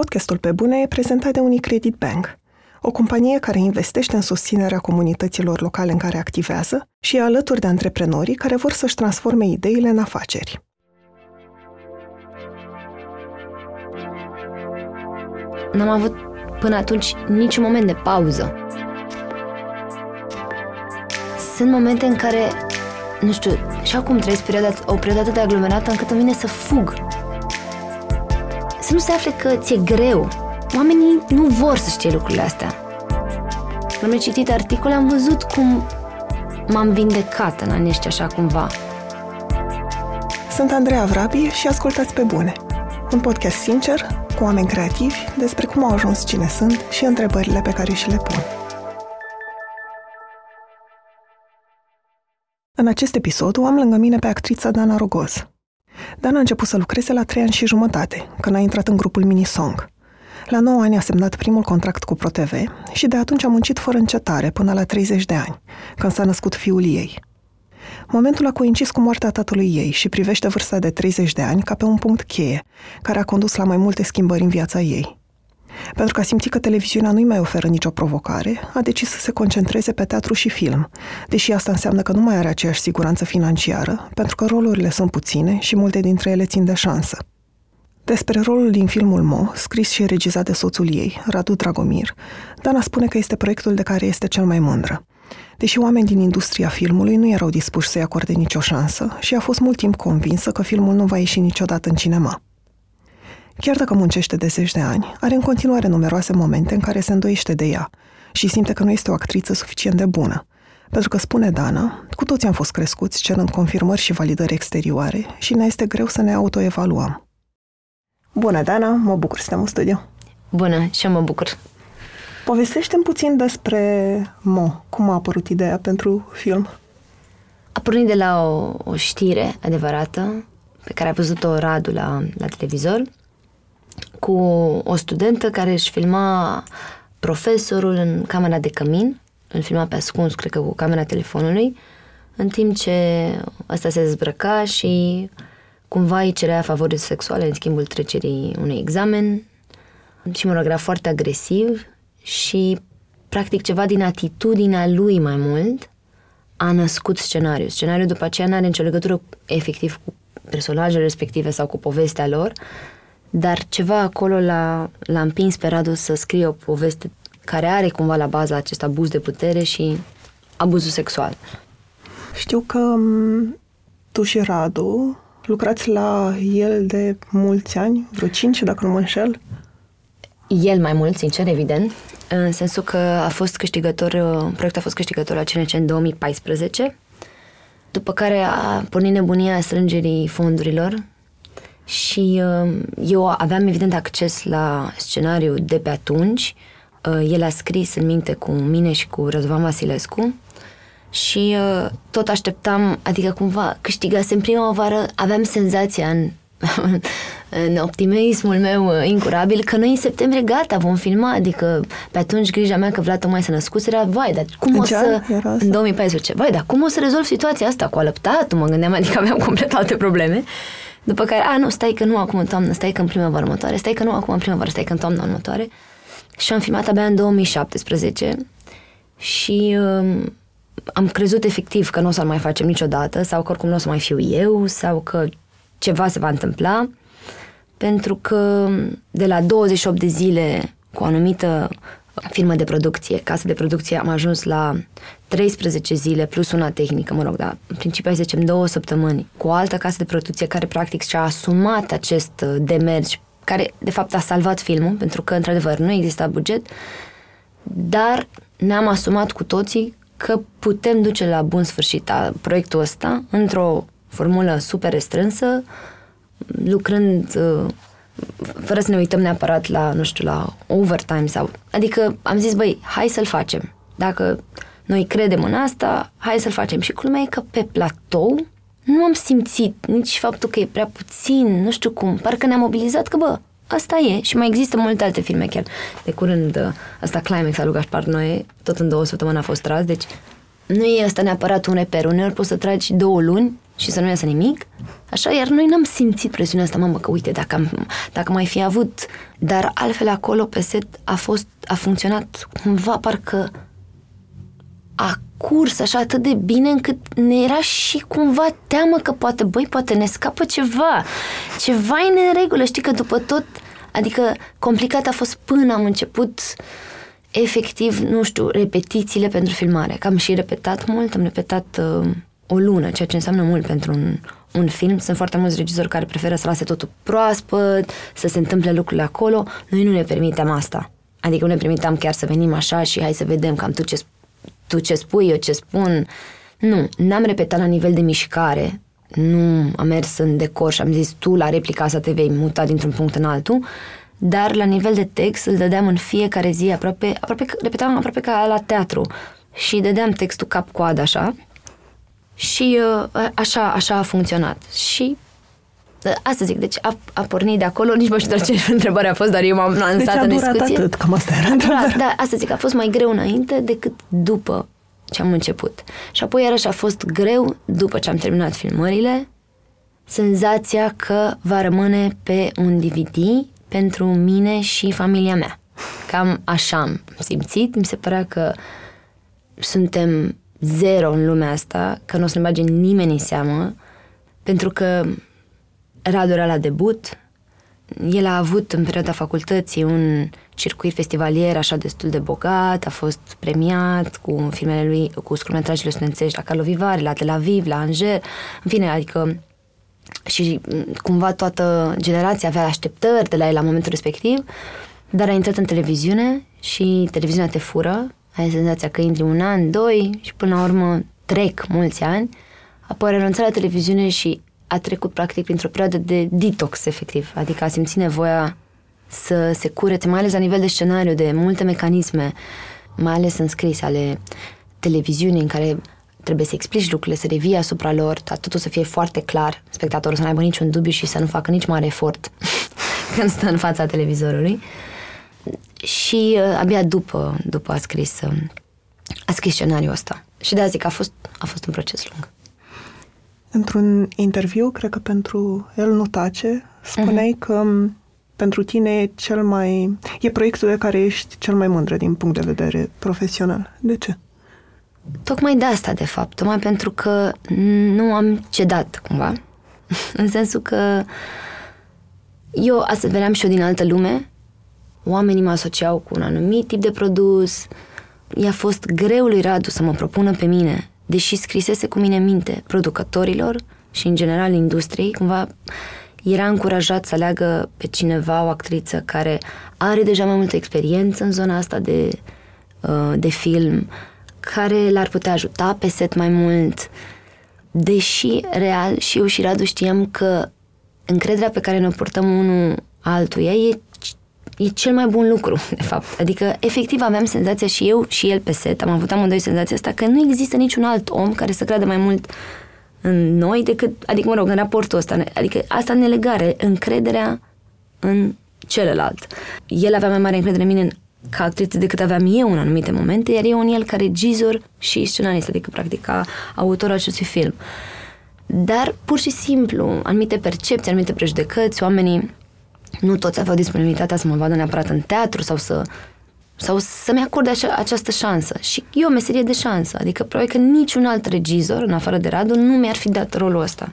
Podcastul Pe Bune e prezentat de Unicredit Bank, o companie care investește în susținerea comunităților locale în care activează și e alături de antreprenorii care vor să-și transforme ideile în afaceri. N-am avut până atunci niciun moment de pauză. Sunt momente în care, nu știu, și acum trăiesc perioada, o perioadă atât de aglomerată încât îmi vine să fug. Să nu se afle că ți-e greu. Oamenii nu vor să știe lucrurile astea. Când am citit articole, am văzut cum m-am vindecat în anii ăștia așa cumva. Sunt Andreea Vrabi și ascultați pe bune. Un podcast sincer, cu oameni creativi, despre cum au ajuns cine sunt și întrebările pe care și le pun. În acest episod o am lângă mine pe actrița Dana Rogoz. Dana a început să lucreze la trei ani și jumătate, când a intrat în grupul Minisong. La 9 ani a semnat primul contract cu ProTV și de atunci a muncit fără încetare până la 30 de ani, când s-a născut fiul ei. Momentul a coincis cu moartea tatălui ei și privește vârsta de 30 de ani ca pe un punct cheie, care a condus la mai multe schimbări în viața ei. Pentru că a simțit că televiziunea nu-i mai oferă nicio provocare, a decis să se concentreze pe teatru și film, deși asta înseamnă că nu mai are aceeași siguranță financiară, pentru că rolurile sunt puține și multe dintre ele țin de șansă. Despre rolul din filmul Mo, scris și regizat de soțul ei, Radu Dragomir, Dana spune că este proiectul de care este cel mai mândră. Deși oameni din industria filmului nu erau dispuși să-i acorde nicio șansă și a fost mult timp convinsă că filmul nu va ieși niciodată în cinema. Chiar dacă muncește de zeci de ani, are în continuare numeroase momente în care se îndoiește de ea și simte că nu este o actriță suficient de bună. Pentru că, spune Dana, cu toți am fost crescuți cerând confirmări și validări exterioare și ne este greu să ne autoevaluăm. Bună, Dana! Mă bucur să te în studio. Bună, și mă bucur. Povestește-mi puțin despre Mo. Cum a apărut ideea pentru film? A pornit de la o, o știre adevărată pe care a văzut-o Radu la, la televizor cu o studentă care își filma profesorul în camera de cămin, îl filma pe ascuns, cred că cu camera telefonului, în timp ce ăsta se dezbrăca și cumva îi cerea favorii sexuale în schimbul trecerii unui examen și, mă rog, era foarte agresiv și, practic, ceva din atitudinea lui mai mult a născut scenariul. Scenariul după aceea nu are nicio legătură efectiv cu personajele respective sau cu povestea lor, dar ceva acolo l-a, l-a împins pe Radu să scrie o poveste care are cumva la bază acest abuz de putere și abuzul sexual. Știu că tu și Radu lucrați la el de mulți ani, vreo cinci, dacă nu mă înșel. El mai mult, sincer, evident, în sensul că a fost câștigător, proiectul a fost câștigător la CNC în 2014, după care a pornit nebunia strângerii fondurilor și uh, eu aveam evident acces la scenariu de pe atunci. Uh, el a scris în minte cu mine și cu Răzvan Vasilescu și uh, tot așteptam, adică cumva câștigasem primăvară, aveam senzația în, în optimismul meu incurabil că noi în septembrie gata, vom filma, adică pe atunci grija mea că Vlad tocmai să născut era, vai, dar cum în o să... În 2014. Vai, dar cum o să rezolv situația asta cu alăptatul, mă gândeam, adică aveam complet alte probleme. După care, a, nu, stai că nu acum în toamnă, stai că în primăvară următoare, stai că nu acum în primăvară, stai că în toamnă următoare. Și am filmat abia în 2017 și uh, am crezut efectiv că nu o să-l mai facem niciodată sau că oricum nu o să mai fiu eu sau că ceva se va întâmpla pentru că de la 28 de zile cu o anumită firmă de producție, casă de producție, am ajuns la 13 zile plus una tehnică, mă rog, dar în principiu hai să zicem două săptămâni, cu o altă casă de producție care practic și-a asumat acest uh, demers, care de fapt a salvat filmul, pentru că într-adevăr nu exista buget, dar ne-am asumat cu toții că putem duce la bun sfârșit a proiectul ăsta într-o formulă super restrânsă, lucrând uh, fără să ne uităm neapărat la, nu știu, la overtime sau... Adică am zis, băi, hai să-l facem. Dacă noi credem în asta, hai să-l facem. Și culmea e că pe platou nu am simțit nici faptul că e prea puțin, nu știu cum, parcă ne-am mobilizat că, bă, asta e. Și mai există multe alte filme chiar. De curând, uh, asta Climax al lui Gaspar Noe, tot în două săptămâni a fost tras, deci nu e asta neapărat un reper. Uneori poți să tragi două luni și să nu iasă nimic. Așa, iar noi n-am simțit presiunea asta, mamă, că uite, dacă, am, dacă mai fi avut. Dar altfel acolo pe set a fost, a funcționat cumva parcă a curs așa atât de bine încât ne era și cumva teamă că poate, băi, poate ne scapă ceva. Ceva e în regulă, știi că după tot, adică complicat a fost până am început efectiv, nu știu, repetițiile pentru filmare. Că am și repetat mult, am repetat uh, o lună, ceea ce înseamnă mult pentru un, un film. Sunt foarte mulți regizori care preferă să lase totul proaspăt, să se întâmple lucrurile acolo. Noi nu ne permitem asta. Adică nu ne permiteam chiar să venim așa și hai să vedem cam tu ce, tu ce spui, eu ce spun. Nu, n-am repetat la nivel de mișcare. Nu am mers în decor și am zis tu la replica asta te vei muta dintr-un punct în altul. Dar la nivel de text îl dădeam în fiecare zi, aproape, aproape repetam aproape ca la teatru. Și dădeam textul cap-coadă așa, și uh, așa, așa a funcționat. Și uh, Asta zic, deci a, a pornit de acolo, nici nu știu ce întrebare a fost, dar eu m-am lansat deci în discuție. atât, cam asta era Da, da, asta zic, a fost mai greu înainte decât după ce am început. Și apoi iarăși a fost greu după ce am terminat filmările, senzația că va rămâne pe un DVD pentru mine și familia mea. Cam așa am simțit, mi se părea că suntem zero în lumea asta, că nu o să ne bage nimeni în seamă, pentru că Radu era la debut, el a avut în perioada facultății un circuit festivalier așa destul de bogat, a fost premiat cu filmele lui, cu scurtmetrajele studențești la Carlo la Tel Aviv, la Angers, în fine, adică și cumva toată generația avea așteptări de la el la momentul respectiv, dar a intrat în televiziune și televiziunea te fură ai senzația că intri un an, doi și până la urmă trec mulți ani, apoi a renunțat la televiziune și a trecut practic printr-o perioadă de detox efectiv, adică a simțit nevoia să se curețe, mai ales la nivel de scenariu, de multe mecanisme, mai ales în scris ale televiziunii în care trebuie să explici lucrurile, să revii asupra lor, totul să fie foarte clar, spectatorul să nu aibă niciun dubiu și să nu facă nici mare efort când stă în fața televizorului. Și uh, abia după, după a scris, uh, a scris scenariul ăsta. Și de zic, a fost, a fost un proces lung. Într-un interviu, cred că pentru El nu tace, spuneai uh-huh. că um, pentru tine e cel mai... e proiectul de care ești cel mai mândră din punct de vedere profesional. De ce? Tocmai de asta, de fapt. Tocmai pentru că nu am cedat, cumva. în sensul că eu astăzi veneam și eu din altă lume oamenii mă asociau cu un anumit tip de produs. I-a fost greu lui Radu să mă propună pe mine, deși scrisese cu mine minte producătorilor și în general industriei, cumva era încurajat să aleagă pe cineva, o actriță care are deja mai multă experiență în zona asta de, uh, de film, care l-ar putea ajuta pe set mai mult, deși real și eu și Radu știam că încrederea pe care ne purtăm unul altuia e e cel mai bun lucru, de fapt. Adică, efectiv, aveam senzația și eu și el pe set, am avut amândoi senzația asta că nu există niciun alt om care să creadă mai mult în noi decât, adică, mă rog, în raportul ăsta. Adică asta ne legare, încrederea în celălalt. El avea mai mare încredere în mine ca actriță decât aveam eu în anumite momente, iar eu în el ca regizor și scenarist, adică practic ca autor acestui film. Dar, pur și simplu, anumite percepții, anumite prejudecăți, oamenii nu toți aveau disponibilitatea să mă vadă neapărat în teatru sau să sau să-mi acorde acea, această șansă. Și e o meserie de șansă. Adică probabil că niciun alt regizor, în afară de Radu, nu mi-ar fi dat rolul ăsta.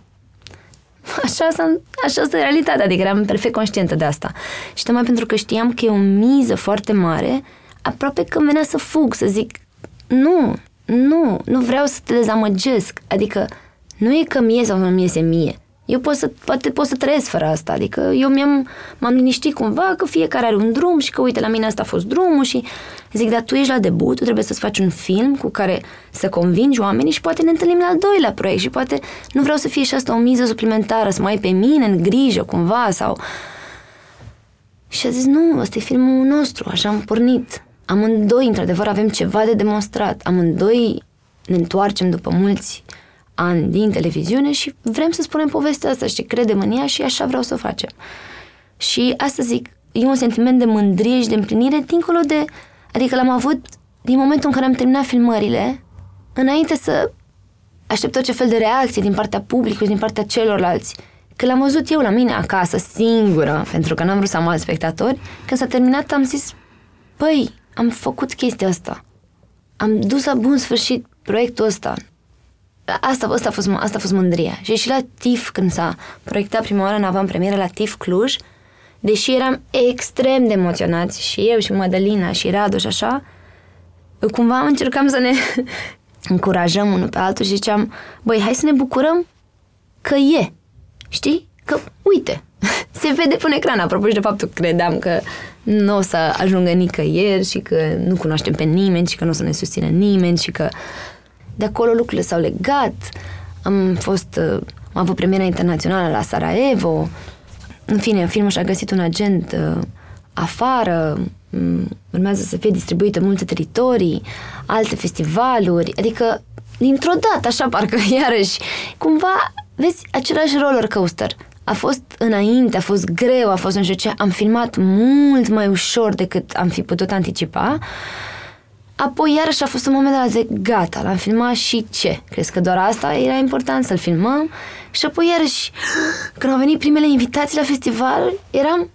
Așa, așa este realitatea, adică eram perfect conștientă de asta. Și tocmai pentru că știam că e o miză foarte mare, aproape că venea să fug, să zic, nu, nu, nu vreau să te dezamăgesc. Adică nu e că mie sau nu mie iese mie. Eu pot să, poate pot să trăiesc fără asta. Adică eu mi-am, m-am liniștit cumva că fiecare are un drum și că uite, la mine asta a fost drumul și zic, dar tu ești la debut, tu trebuie să-ți faci un film cu care să convingi oamenii și poate ne întâlnim la al doilea proiect și poate nu vreau să fie și asta o miză suplimentară, să mai ai pe mine în grijă cumva sau... Și a zis, nu, ăsta e filmul nostru, așa am pornit. Amândoi, într-adevăr, avem ceva de demonstrat. Amândoi ne întoarcem după mulți ani din televiziune și vrem să spunem povestea asta și credem în ea și așa vreau să o facem. Și asta zic, e un sentiment de mândrie și de împlinire dincolo de... Adică l-am avut din momentul în care am terminat filmările, înainte să... aștept orice fel de reacție din partea publicului, din partea celorlalți. Că l-am văzut eu la mine acasă, singură, pentru că n-am vrut să am alți spectatori, când s-a terminat am zis, păi, am făcut chestia asta. Am dus la bun sfârșit proiectul ăsta. Asta, asta, a fost, asta a fost mândria. Și și la TIF, când s-a proiectat prima oară în avantpremieră la TIF Cluj, deși eram extrem de emoționați, și eu, și Madalina, și Radu, și așa, cumva încercam să ne încurajăm unul pe altul și ziceam, băi, hai să ne bucurăm că e. Știi? Că, uite, se vede pe ecran, apropo și de faptul că credeam că nu o să ajungă nicăieri și că nu cunoaștem pe nimeni și că nu o să ne susțină nimeni și că de acolo lucrurile s-au legat. Am fost, uh, am avut premiera internațională la Sarajevo. În fine, filmul și-a găsit un agent uh, afară, mm, urmează să fie distribuit în multe teritorii, alte festivaluri, adică dintr-o dată, așa parcă iarăși, cumva, vezi, același roller coaster. A fost înainte, a fost greu, a fost nu știu ce, am filmat mult mai ușor decât am fi putut anticipa. Apoi iarăși a fost un moment de la de gata, l-am filmat și ce? Crezi că doar asta era important să-l filmăm? Și apoi iarăși, când au venit primele invitații la festival, eram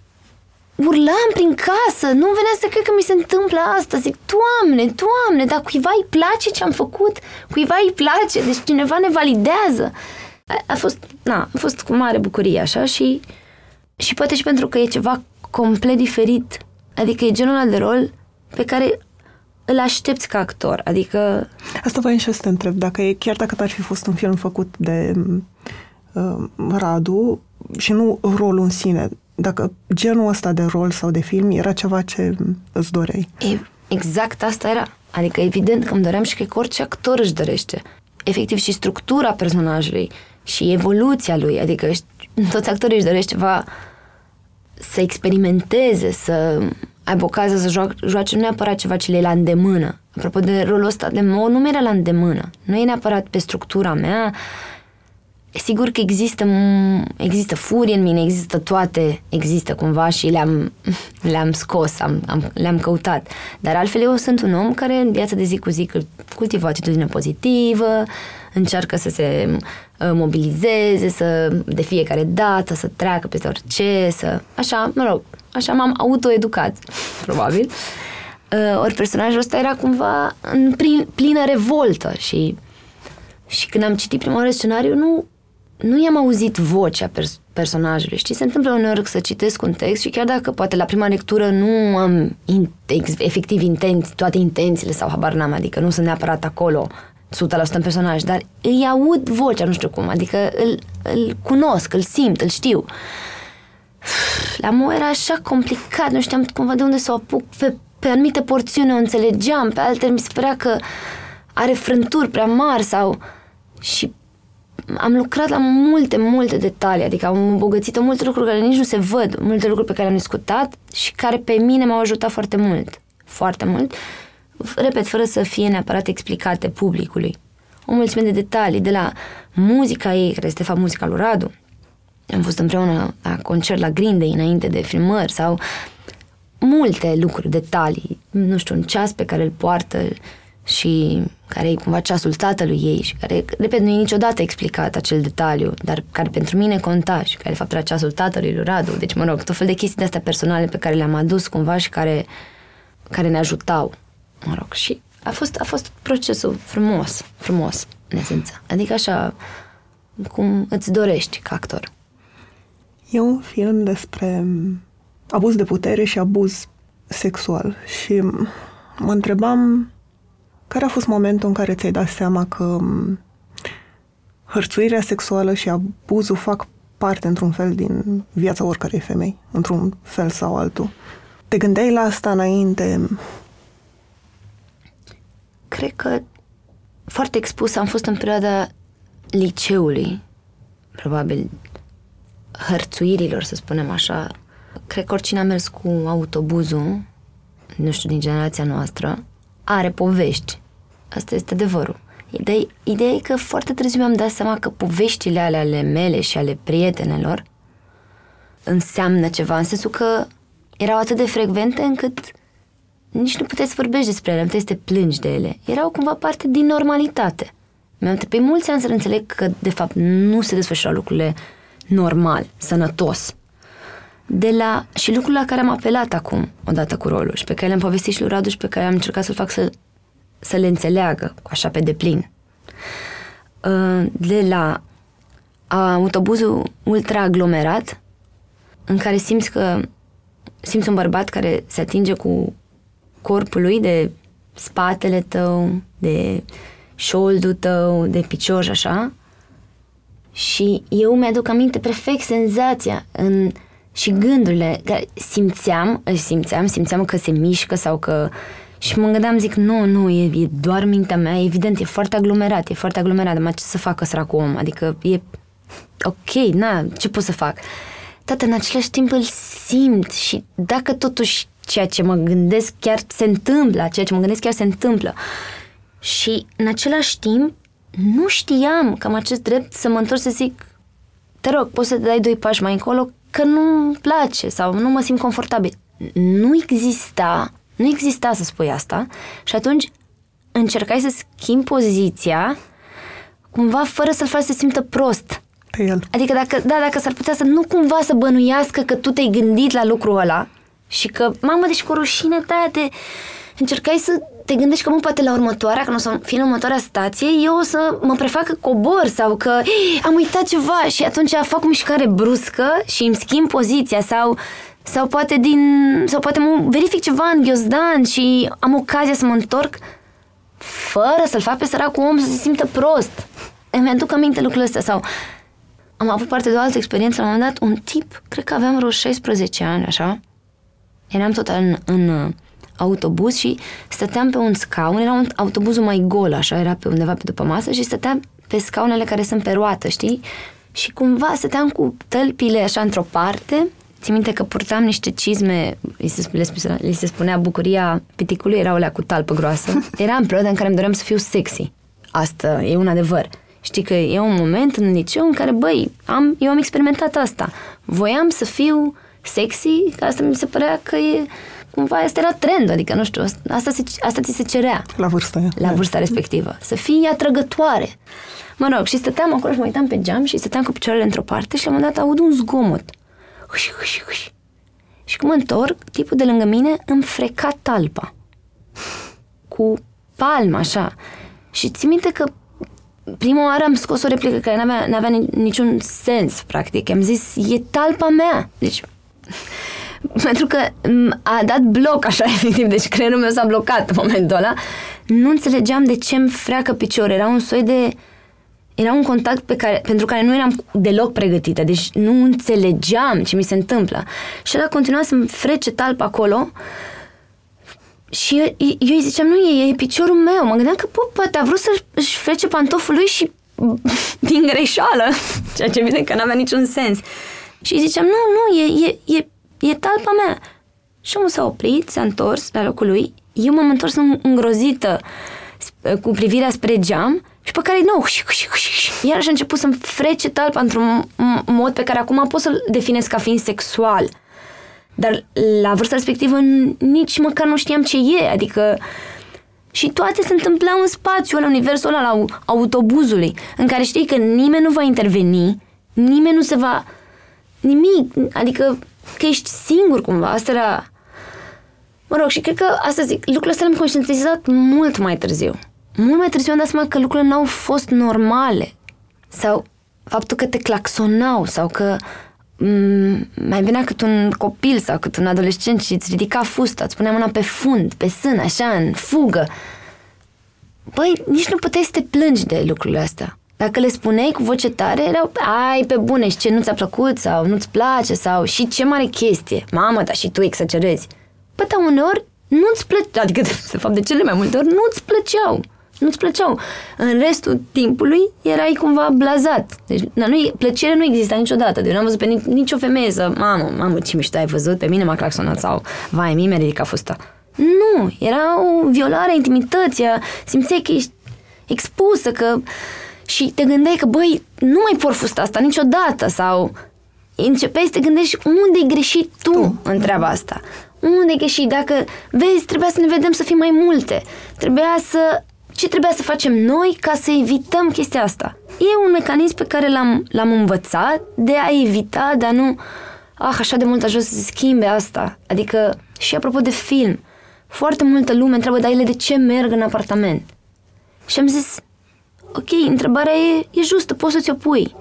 urlam prin casă, nu venea să cred că mi se întâmplă asta. Zic, Doamne, Doamne, dar cuiva îi place ce am făcut, cuiva îi place, deci cineva ne validează. A, a fost, na, a fost cu mare bucurie așa și, și poate și pentru că e ceva complet diferit. Adică e genul ăla de rol pe care îl aștepți ca actor, adică... Asta voiam și să te întreb, dacă e, chiar dacă ar fi fost un film făcut de uh, Radu și nu rolul în sine, dacă genul ăsta de rol sau de film era ceva ce îți doreai. E, exact asta era. Adică evident că îmi doream și că orice actor își dorește. Efectiv și structura personajului și evoluția lui. Adică toți actorii își dorește ceva să experimenteze, să aibă ocazia să joace, joace nu neapărat ceva ce le e la îndemână. Apropo de rolul ăsta de mo, nu mi-era la îndemână. Nu e neapărat pe structura mea, sigur că există, există furie în mine, există toate, există cumva și le-am, le-am scos, am, am, le-am căutat. Dar altfel eu sunt un om care în viața de zi cu zi cultivă o atitudine pozitivă, încearcă să se uh, mobilizeze, să de fiecare dată, să treacă peste orice, să... Așa, mă rog, așa m-am autoeducat, probabil. Uh, ori personajul ăsta era cumva în plin, plină revoltă și și când am citit prima oară scenariu, nu nu i-am auzit vocea pers- personajului. Știi, se întâmplă uneori să citesc un text și chiar dacă poate la prima lectură nu am in- efectiv intenți, toate intențiile sau habar n-am, adică nu sunt neapărat acolo 100% în personaj, dar îi aud vocea, nu știu cum, adică îl, îl cunosc, îl simt, îl știu. La Mo era așa complicat, nu știam cumva de unde să o apuc. Pe, pe anumite porțiuni o înțelegeam, pe alte mi se părea că are frânturi prea mari sau... Și am lucrat la multe, multe detalii, adică am îmbogățit multe lucruri care nici nu se văd, multe lucruri pe care le-am discutat și care pe mine m-au ajutat foarte mult. Foarte mult. Repet, fără să fie neapărat explicate publicului. O mulțime de detalii, de la muzica ei, care este fapt muzica lui Radu. Am fost împreună la concert la Green Day înainte de filmări sau multe lucruri, detalii, nu știu, un ceas pe care îl poartă și care e cumva ceasul tatălui ei și care, repet, nu e niciodată explicat acel detaliu, dar care pentru mine conta și care de fapt era ceasul tatălui lui Radu. Deci, mă rog, tot fel de chestii de astea personale pe care le-am adus cumva și care, care ne ajutau. Mă rog, și a fost, a fost procesul frumos, frumos, în esență. Adică așa, cum îți dorești ca actor. E un film despre abuz de putere și abuz sexual și mă întrebam care a fost momentul în care ți-ai dat seama că hărțuirea sexuală și abuzul fac parte, într-un fel, din viața oricărei femei, într-un fel sau altul? Te gândeai la asta înainte? Cred că foarte expus am fost în perioada liceului, probabil hărțuirilor, să spunem așa. Cred că oricine a mers cu autobuzul, nu știu, din generația noastră, are povești. Asta este adevărul. Ideea, ideea e că foarte târziu mi-am dat seama că poveștile ale ale mele și ale prietenelor înseamnă ceva, în sensul că erau atât de frecvente încât nici nu puteai să vorbești despre ele, nu puteai să te plângi de ele. Erau cumva parte din normalitate. Mi-am pe mulți ani să înțeleg că, de fapt, nu se desfășoară lucrurile normal, sănătos. De la, și lucrul la care am apelat acum, odată cu rolul, și pe care le-am povestit și lui Radu și pe care am încercat să-l fac să, să le înțeleagă, așa pe deplin. Uh, de la autobuzul ultra-aglomerat, în care simți că simți un bărbat care se atinge cu corpul lui de spatele tău, de șoldul tău, de picior și așa. Și eu mi-aduc aminte perfect senzația în, și gândurile care simțeam, simțeam, simțeam că se mișcă sau că... Și mă gândeam, zic, nu, nu, e, e doar mintea mea, evident, e foarte aglomerat, e foarte aglomerat, dar ce să facă săracul om? Adică e ok, na, ce pot să fac? Tată, în același timp îl simt și dacă totuși ceea ce mă gândesc chiar se întâmplă, ceea ce mă gândesc chiar se întâmplă. Și în același timp nu știam că am acest drept să mă întorc să zic te rog, poți să te dai doi pași mai încolo că nu-mi place sau nu mă simt confortabil. Nu exista, nu exista să spui asta și atunci încercai să schimbi poziția cumva fără să-l faci să se simtă prost pe el. Adică dacă, da, dacă s-ar putea să nu cumva să bănuiască că tu te-ai gândit la lucrul ăla și că, mamă, deci cu rușine ta te încercai să te gândești că, mă, poate la următoarea, când o să fie în următoarea stație, eu o să mă prefac că cobor sau că am uitat ceva și atunci fac o mișcare bruscă și îmi schimb poziția sau sau poate din sau poate mă verific ceva în ghiozdan și am ocazia să mă întorc fără să-l fac pe săracul om să se simtă prost. Îmi aduc aminte lucrurile astea sau am avut parte de o altă experiență. La un moment dat, un tip, cred că aveam vreo 16 ani, așa, eram tot în, în uh, autobuz și stăteam pe un scaun, era un autobuzul mai gol, așa, era pe undeva pe după masă și stăteam pe scaunele care sunt pe roată, știi? Și cumva stăteam cu tălpile așa într-o parte, Țin minte că purtam niște cizme, li se, le, li se spunea bucuria piticului, era o cu talpă groasă. Era în perioada în care îmi doream să fiu sexy. Asta e un adevăr. Știi că e un moment în liceu în care, băi, am, eu am experimentat asta. Voiam să fiu sexy, că asta mi se părea că e cumva asta era trend, adică nu știu, asta, se, asta ți se cerea. La vârsta aia. La vârsta respectivă. Să fii atrăgătoare. Mă rog, și stăteam acolo și mă uitam pe geam și stăteam cu picioarele într-o parte și la un moment dat aud un zgomot. Hâși, hâși, hâși. Și când mă întorc, tipul de lângă mine îmi freca talpa. Cu palma, așa. Și ți minte că prima oară am scos o replică care n-avea, n-avea niciun sens, practic. Am zis, e talpa mea. Deci, pentru că a dat bloc așa, efectiv, deci creierul meu s-a blocat în momentul ăla. Nu înțelegeam de ce îmi freacă piciorul. Era un soi de... Era un contact pe care, pentru care nu eram deloc pregătită, deci nu înțelegeam ce mi se întâmplă. Și el a continuat să-mi frece talpa acolo și eu, eu îi ziceam, nu, e, e piciorul meu. Mă gândeam că, bă, poate a vrut să-și frece pantoful lui și din greșeală, ceea ce evident că n-avea niciun sens. Și îi ziceam, nu, nu, e, e, e, e talpa mea. Și omul s-a oprit, s-a întors la locul lui. Eu m-am întors îngrozită cu privirea spre geam și pe care, nu, iar și a început să-mi frece talpa într-un mod pe care acum pot să-l definez ca fiind sexual. Dar la vârsta respectivă nici măcar nu știam ce e, adică și toate se întâmplau în spațiul ăla, universul ăla, la autobuzului, în care știi că nimeni nu va interveni, nimeni nu se va... nimic, adică că ești singur cumva, asta era... Mă rog, și cred că, asta zic, lucrurile astea le-am conștientizat mult mai târziu. Mult mai târziu am dat seama că lucrurile n-au fost normale. Sau faptul că te claxonau sau că Mm, mai venea cât un copil sau cât un adolescent și îți ridica fusta, îți punea mâna pe fund, pe sân, așa, în fugă. Băi, nici nu puteai să te plângi de lucrurile astea. Dacă le spuneai cu voce tare, erau, ai, pe bune, și ce nu ți-a plăcut sau nu-ți place sau și ce mare chestie. Mamă, dar și tu exagerezi. Păi, dar uneori nu-ți plăceau, adică, de fapt, de cele mai multe ori nu-ți plăceau nu-ți plăceau. În restul timpului erai cumva blazat. Deci, na, nu, plăcere nu exista niciodată. Deci nu am văzut pe nicio femeie să, mamă, mamă, ce mișto ai văzut, pe mine m-a claxonat sau, vai, mie mi-a ridicat fusta. Nu, era o violare a intimității, simțeai că ești expusă, că... Și te gândeai că, băi, nu mai por fusta asta niciodată sau începeai să te gândești unde ai greșit tu, tu. în treaba asta. Unde ai greșit? Dacă, vezi, trebuia să ne vedem să fim mai multe. Trebuia să ce trebuia să facem noi ca să evităm chestia asta. E un mecanism pe care l-am, l-am învățat de a evita, de a nu... Ah, așa de mult ajuns să se schimbe asta. Adică, și apropo de film, foarte multă lume întreabă, dar ele de ce merg în apartament? Și am zis, ok, întrebarea e, e justă, poți să ți-o pui.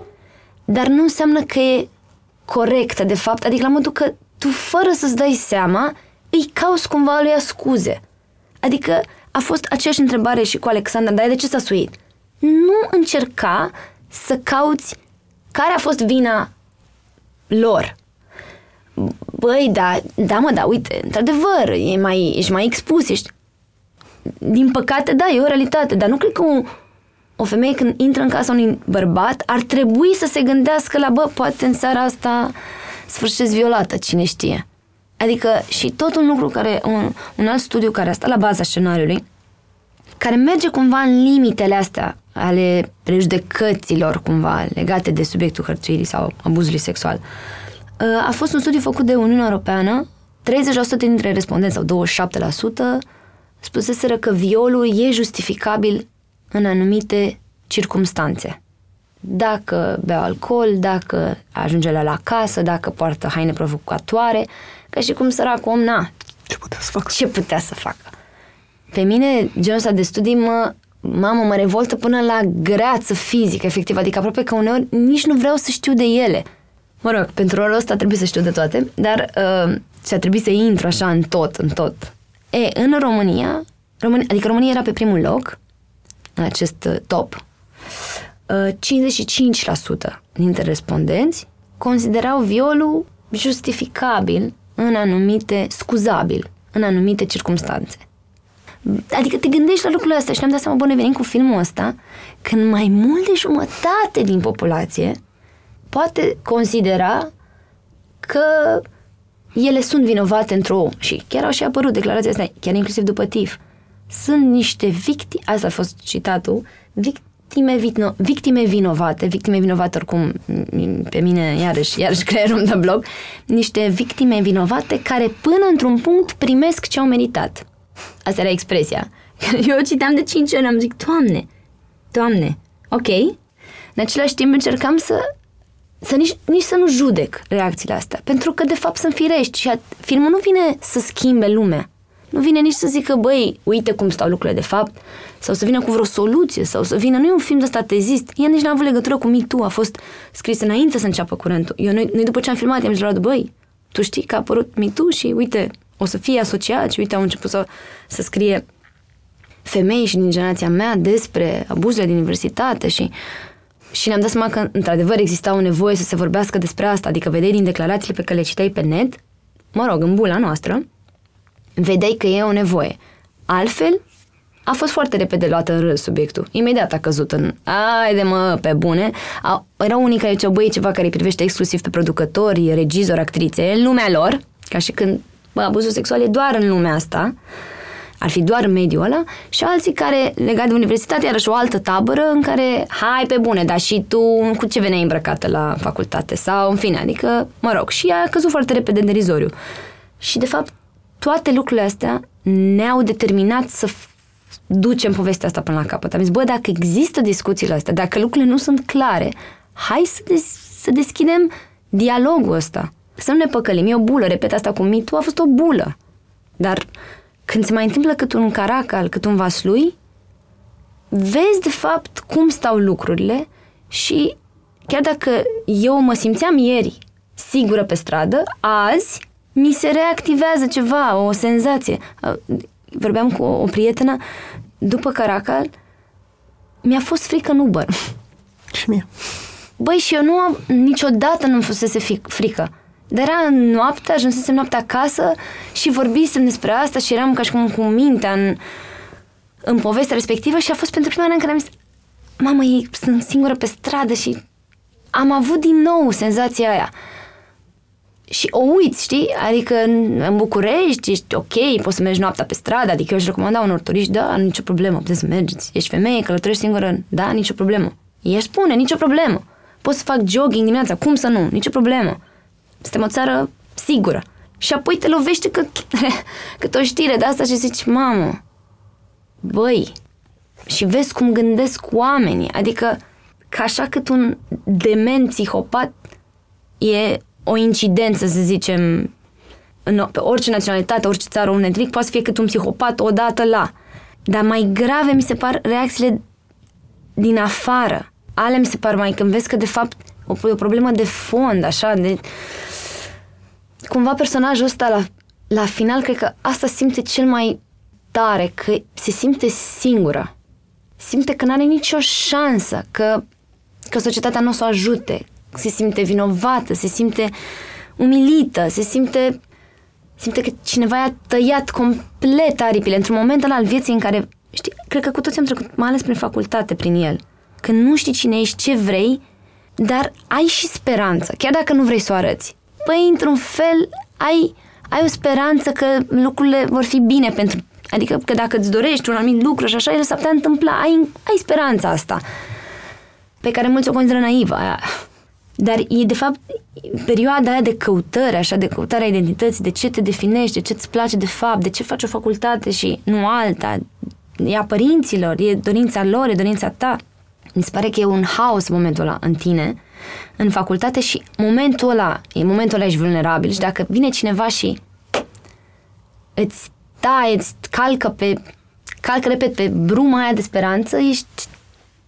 Dar nu înseamnă că e corectă, de fapt. Adică la modul că tu, fără să-ți dai seama, îi cauți cumva lui scuze. Adică a fost aceeași întrebare și cu Alexandra, dar de ce s-a suit? Nu încerca să cauți care a fost vina lor. Băi, da, da mă, da, uite, într-adevăr, e mai, ești mai expus, ești... Din păcate, da, e o realitate, dar nu cred că o, o femeie când intră în casa unui bărbat ar trebui să se gândească la, bă, poate în seara asta sfârșesc violată, cine știe. Adică și tot un lucru care, un, un alt studiu care a stat la baza scenariului, care merge cumva în limitele astea ale prejudecăților cumva legate de subiectul hărțuirii sau abuzului sexual. A fost un studiu făcut de Uniunea Europeană, 30% dintre respondenți sau 27% spuseseră că violul e justificabil în anumite circumstanțe. Dacă bea alcool, dacă ajunge la, la casă, dacă poartă haine provocatoare, ca și cum săracul om, na, ce putea să facă? Ce putea să facă? Pe mine, genul ăsta de studii mă, mamă, mă revoltă până la greață fizică, efectiv, adică aproape că uneori nici nu vreau să știu de ele. Mă rog, pentru rolul ăsta trebuie să știu de toate, dar uh, și-a trebuit să intru așa în tot, în tot. E, în România, România adică România era pe primul loc, în acest uh, top, uh, 55% dintre respondenți considerau violul justificabil în anumite, scuzabil, în anumite circunstanțe. Adică te gândești la lucrurile astea și ne-am dat seama, bă, ne venim cu filmul ăsta, când mai mult de jumătate din populație poate considera că ele sunt vinovate într-o... Și chiar au și apărut declarația asta, chiar inclusiv după TIF. Sunt niște victime, asta a fost citatul, victime, vino, victime vinovate, victime vinovate oricum, pe mine iarăși, iarăși creierul îmi dă bloc, niște victime vinovate care până într-un punct primesc ce au meritat. Asta era expresia. Eu o citeam de 5 ani, am zic, Doamne, Doamne, ok. În același timp încercam să, să nici, nici să nu judec reacțiile astea, pentru că de fapt sunt firești și filmul nu vine să schimbe lumea. Nu vine nici să zică, băi, uite cum stau lucrurile de fapt, sau să vină cu vreo soluție, sau să vină, nu e un film de ăsta tezist, ea nici n-a avut legătură cu MeToo, a fost scris înainte să înceapă curentul. Eu, noi, noi după ce am filmat, i-am zis la băi, tu știi că a apărut MeToo și uite, o să fie asociat și uite, au început să, să scrie femei și din generația mea despre abuzurile din universitate și și ne-am dat seama că, într-adevăr, exista o nevoie să se vorbească despre asta, adică vedeai din declarațiile pe care le citeai pe net, mă rog, în bula noastră, vedeai că e o nevoie. Altfel, a fost foarte repede luată în râs subiectul. Imediat a căzut în, de mă, pe bune. A, erau unii care ziceau, băi, ceva care privește exclusiv pe producători, regizori, actrițe, în lumea lor, ca și când, bă, abuzul sexual e doar în lumea asta, ar fi doar în mediul ăla, și alții care, legat de universitate, iarăși o altă tabără în care, hai pe bune, dar și tu cu ce veneai îmbrăcată la facultate sau, în fine, adică, mă rog, și a căzut foarte repede în derizoriu. Și, de fapt, toate lucrurile astea ne-au determinat să ducem povestea asta până la capăt. Am zis, bă, dacă există discuțiile astea, dacă lucrurile nu sunt clare, hai să, des- să deschidem dialogul ăsta. Să nu ne păcălim. E o bulă, repet asta cu mitul, a fost o bulă. Dar când se mai întâmplă cât un caracal, cât un vaslui, vezi de fapt cum stau lucrurile și chiar dacă eu mă simțeam ieri sigură pe stradă, azi mi se reactivează ceva, o senzație. Vorbeam cu o prietenă, după Caracal, mi-a fost frică în Uber. Și mie. Băi, și eu nu am, niciodată nu-mi fusese frică. Dar era noaptea, ajunsesem noaptea acasă și vorbisem despre asta și eram ca și cum cu mintea în, în povestea respectivă și a fost pentru prima dată în care am zis mamă, ei sunt singură pe stradă și am avut din nou senzația aia și o uiți, știi? Adică în București ești ok, poți să mergi noaptea pe stradă, adică eu aș recomanda unor turiști, da, nicio problemă, puteți să mergeți. Ești femeie, călătorești singură, da, nicio problemă. Ei spune, nicio problemă. Poți să fac jogging dimineața, cum să nu, nicio problemă. Suntem o țară sigură. Și apoi te lovește cât, cât o știre de asta și zici, mamă, băi, și vezi cum gândesc oamenii. Adică, ca așa cât un dement psihopat e o incidență, să zicem, în, pe orice naționalitate, orice țară, un netlic, poate să fie cât un psihopat odată la. Dar mai grave mi se par reacțiile din afară. Ale mi se par mai când vezi că de fapt o, o problemă de fond, așa, de... Cumva personajul ăsta la, la final cred că asta simte cel mai tare, că se simte singură. Simte că nu are nicio șansă, că, că societatea nu o să o ajute, se simte vinovată, se simte umilită, se simte simte că cineva i-a tăiat complet aripile într-un moment al vieții în care, știi, cred că cu toți am trecut, mai ales prin facultate, prin el. Când nu știi cine ești, ce vrei, dar ai și speranță, chiar dacă nu vrei să o arăți. Păi, într-un fel, ai, ai o speranță că lucrurile vor fi bine pentru... Adică că dacă îți dorești un anumit lucru și așa, el s-ar putea întâmpla. Ai, ai speranța asta pe care mulți o consideră naivă. Aia. Dar e, de fapt, perioada aia de căutare, așa, de căutarea identității, de ce te definești, de ce îți place de fapt, de ce faci o facultate și nu alta, e a părinților, e dorința lor, e dorința ta. Mi se pare că e un haos momentul ăla în tine, în facultate și momentul ăla, e momentul ăla ești vulnerabil și dacă vine cineva și îți taie, îți calcă pe, calcă, repet, pe bruma aia de speranță, ești,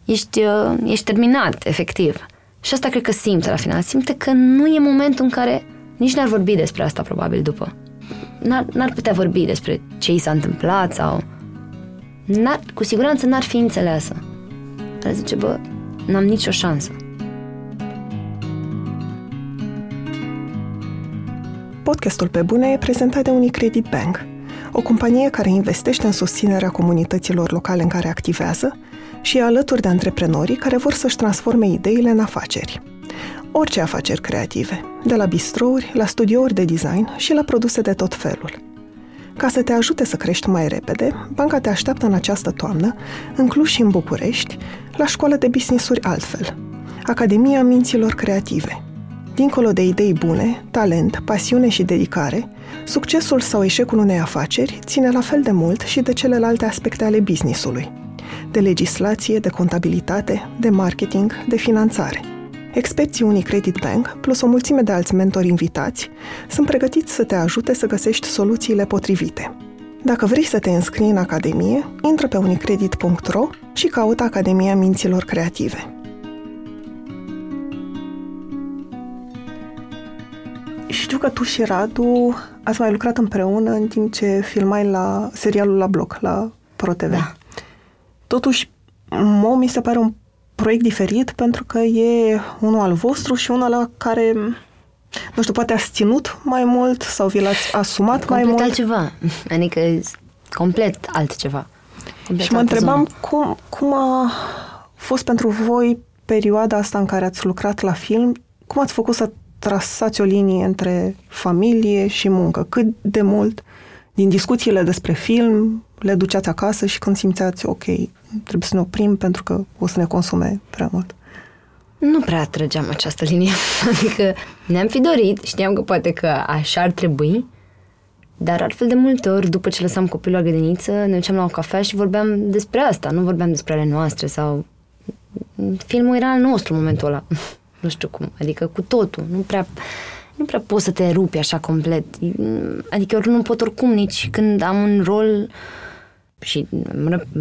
ești, uh, ești terminat, efectiv. Și asta cred că simte la final. Simte că nu e momentul în care nici n-ar vorbi despre asta probabil după. N-ar, n-ar putea vorbi despre ce i s-a întâmplat sau... N-ar, cu siguranță n-ar fi înțeleasă. Ar zice, bă, n-am nicio șansă. Podcastul Pe Bune e prezentat de Unicredit Bank, o companie care investește în susținerea comunităților locale în care activează și e alături de antreprenorii care vor să-și transforme ideile în afaceri. Orice afaceri creative, de la bistrouri, la studiouri de design și la produse de tot felul. Ca să te ajute să crești mai repede, banca te așteaptă în această toamnă, în Cluj și în București, la școală de business-uri altfel, Academia Minților Creative. Dincolo de idei bune, talent, pasiune și dedicare, succesul sau eșecul unei afaceri ține la fel de mult și de celelalte aspecte ale businessului – de legislație, de contabilitate, de marketing, de finanțare. Experții Unicredit Bank, plus o mulțime de alți mentori invitați, sunt pregătiți să te ajute să găsești soluțiile potrivite. Dacă vrei să te înscrii în Academie, intră pe unicredit.ro și caută Academia Minților Creative. Știu că tu și Radu ați mai lucrat împreună în timp ce filmai la serialul La Bloc, la ProTV. Da. Totuși, Mo mi se pare un proiect diferit pentru că e unul al vostru și unul la care nu știu, poate ați ținut mai mult sau vi l-ați asumat complet mai mult? altceva. Adică complet altceva. Complet și mă întrebam cum, cum a fost pentru voi perioada asta în care ați lucrat la film, cum ați făcut să trasați o linie între familie și muncă? Cât de mult din discuțiile despre film le duceați acasă și când simțeați, ok, trebuie să ne oprim pentru că o să ne consume prea mult? Nu prea trăgeam această linie. Adică ne-am fi dorit, știam că poate că așa ar trebui, dar altfel de multe ori, după ce lăsam copilul la grădiniță, ne duceam la o cafea și vorbeam despre asta, nu vorbeam despre ale noastre sau... Filmul era al nostru în momentul ăla. nu știu cum, adică cu totul. Nu prea, nu prea poți să te rupi așa complet. Adică eu nu pot oricum nici când am un rol uh, și,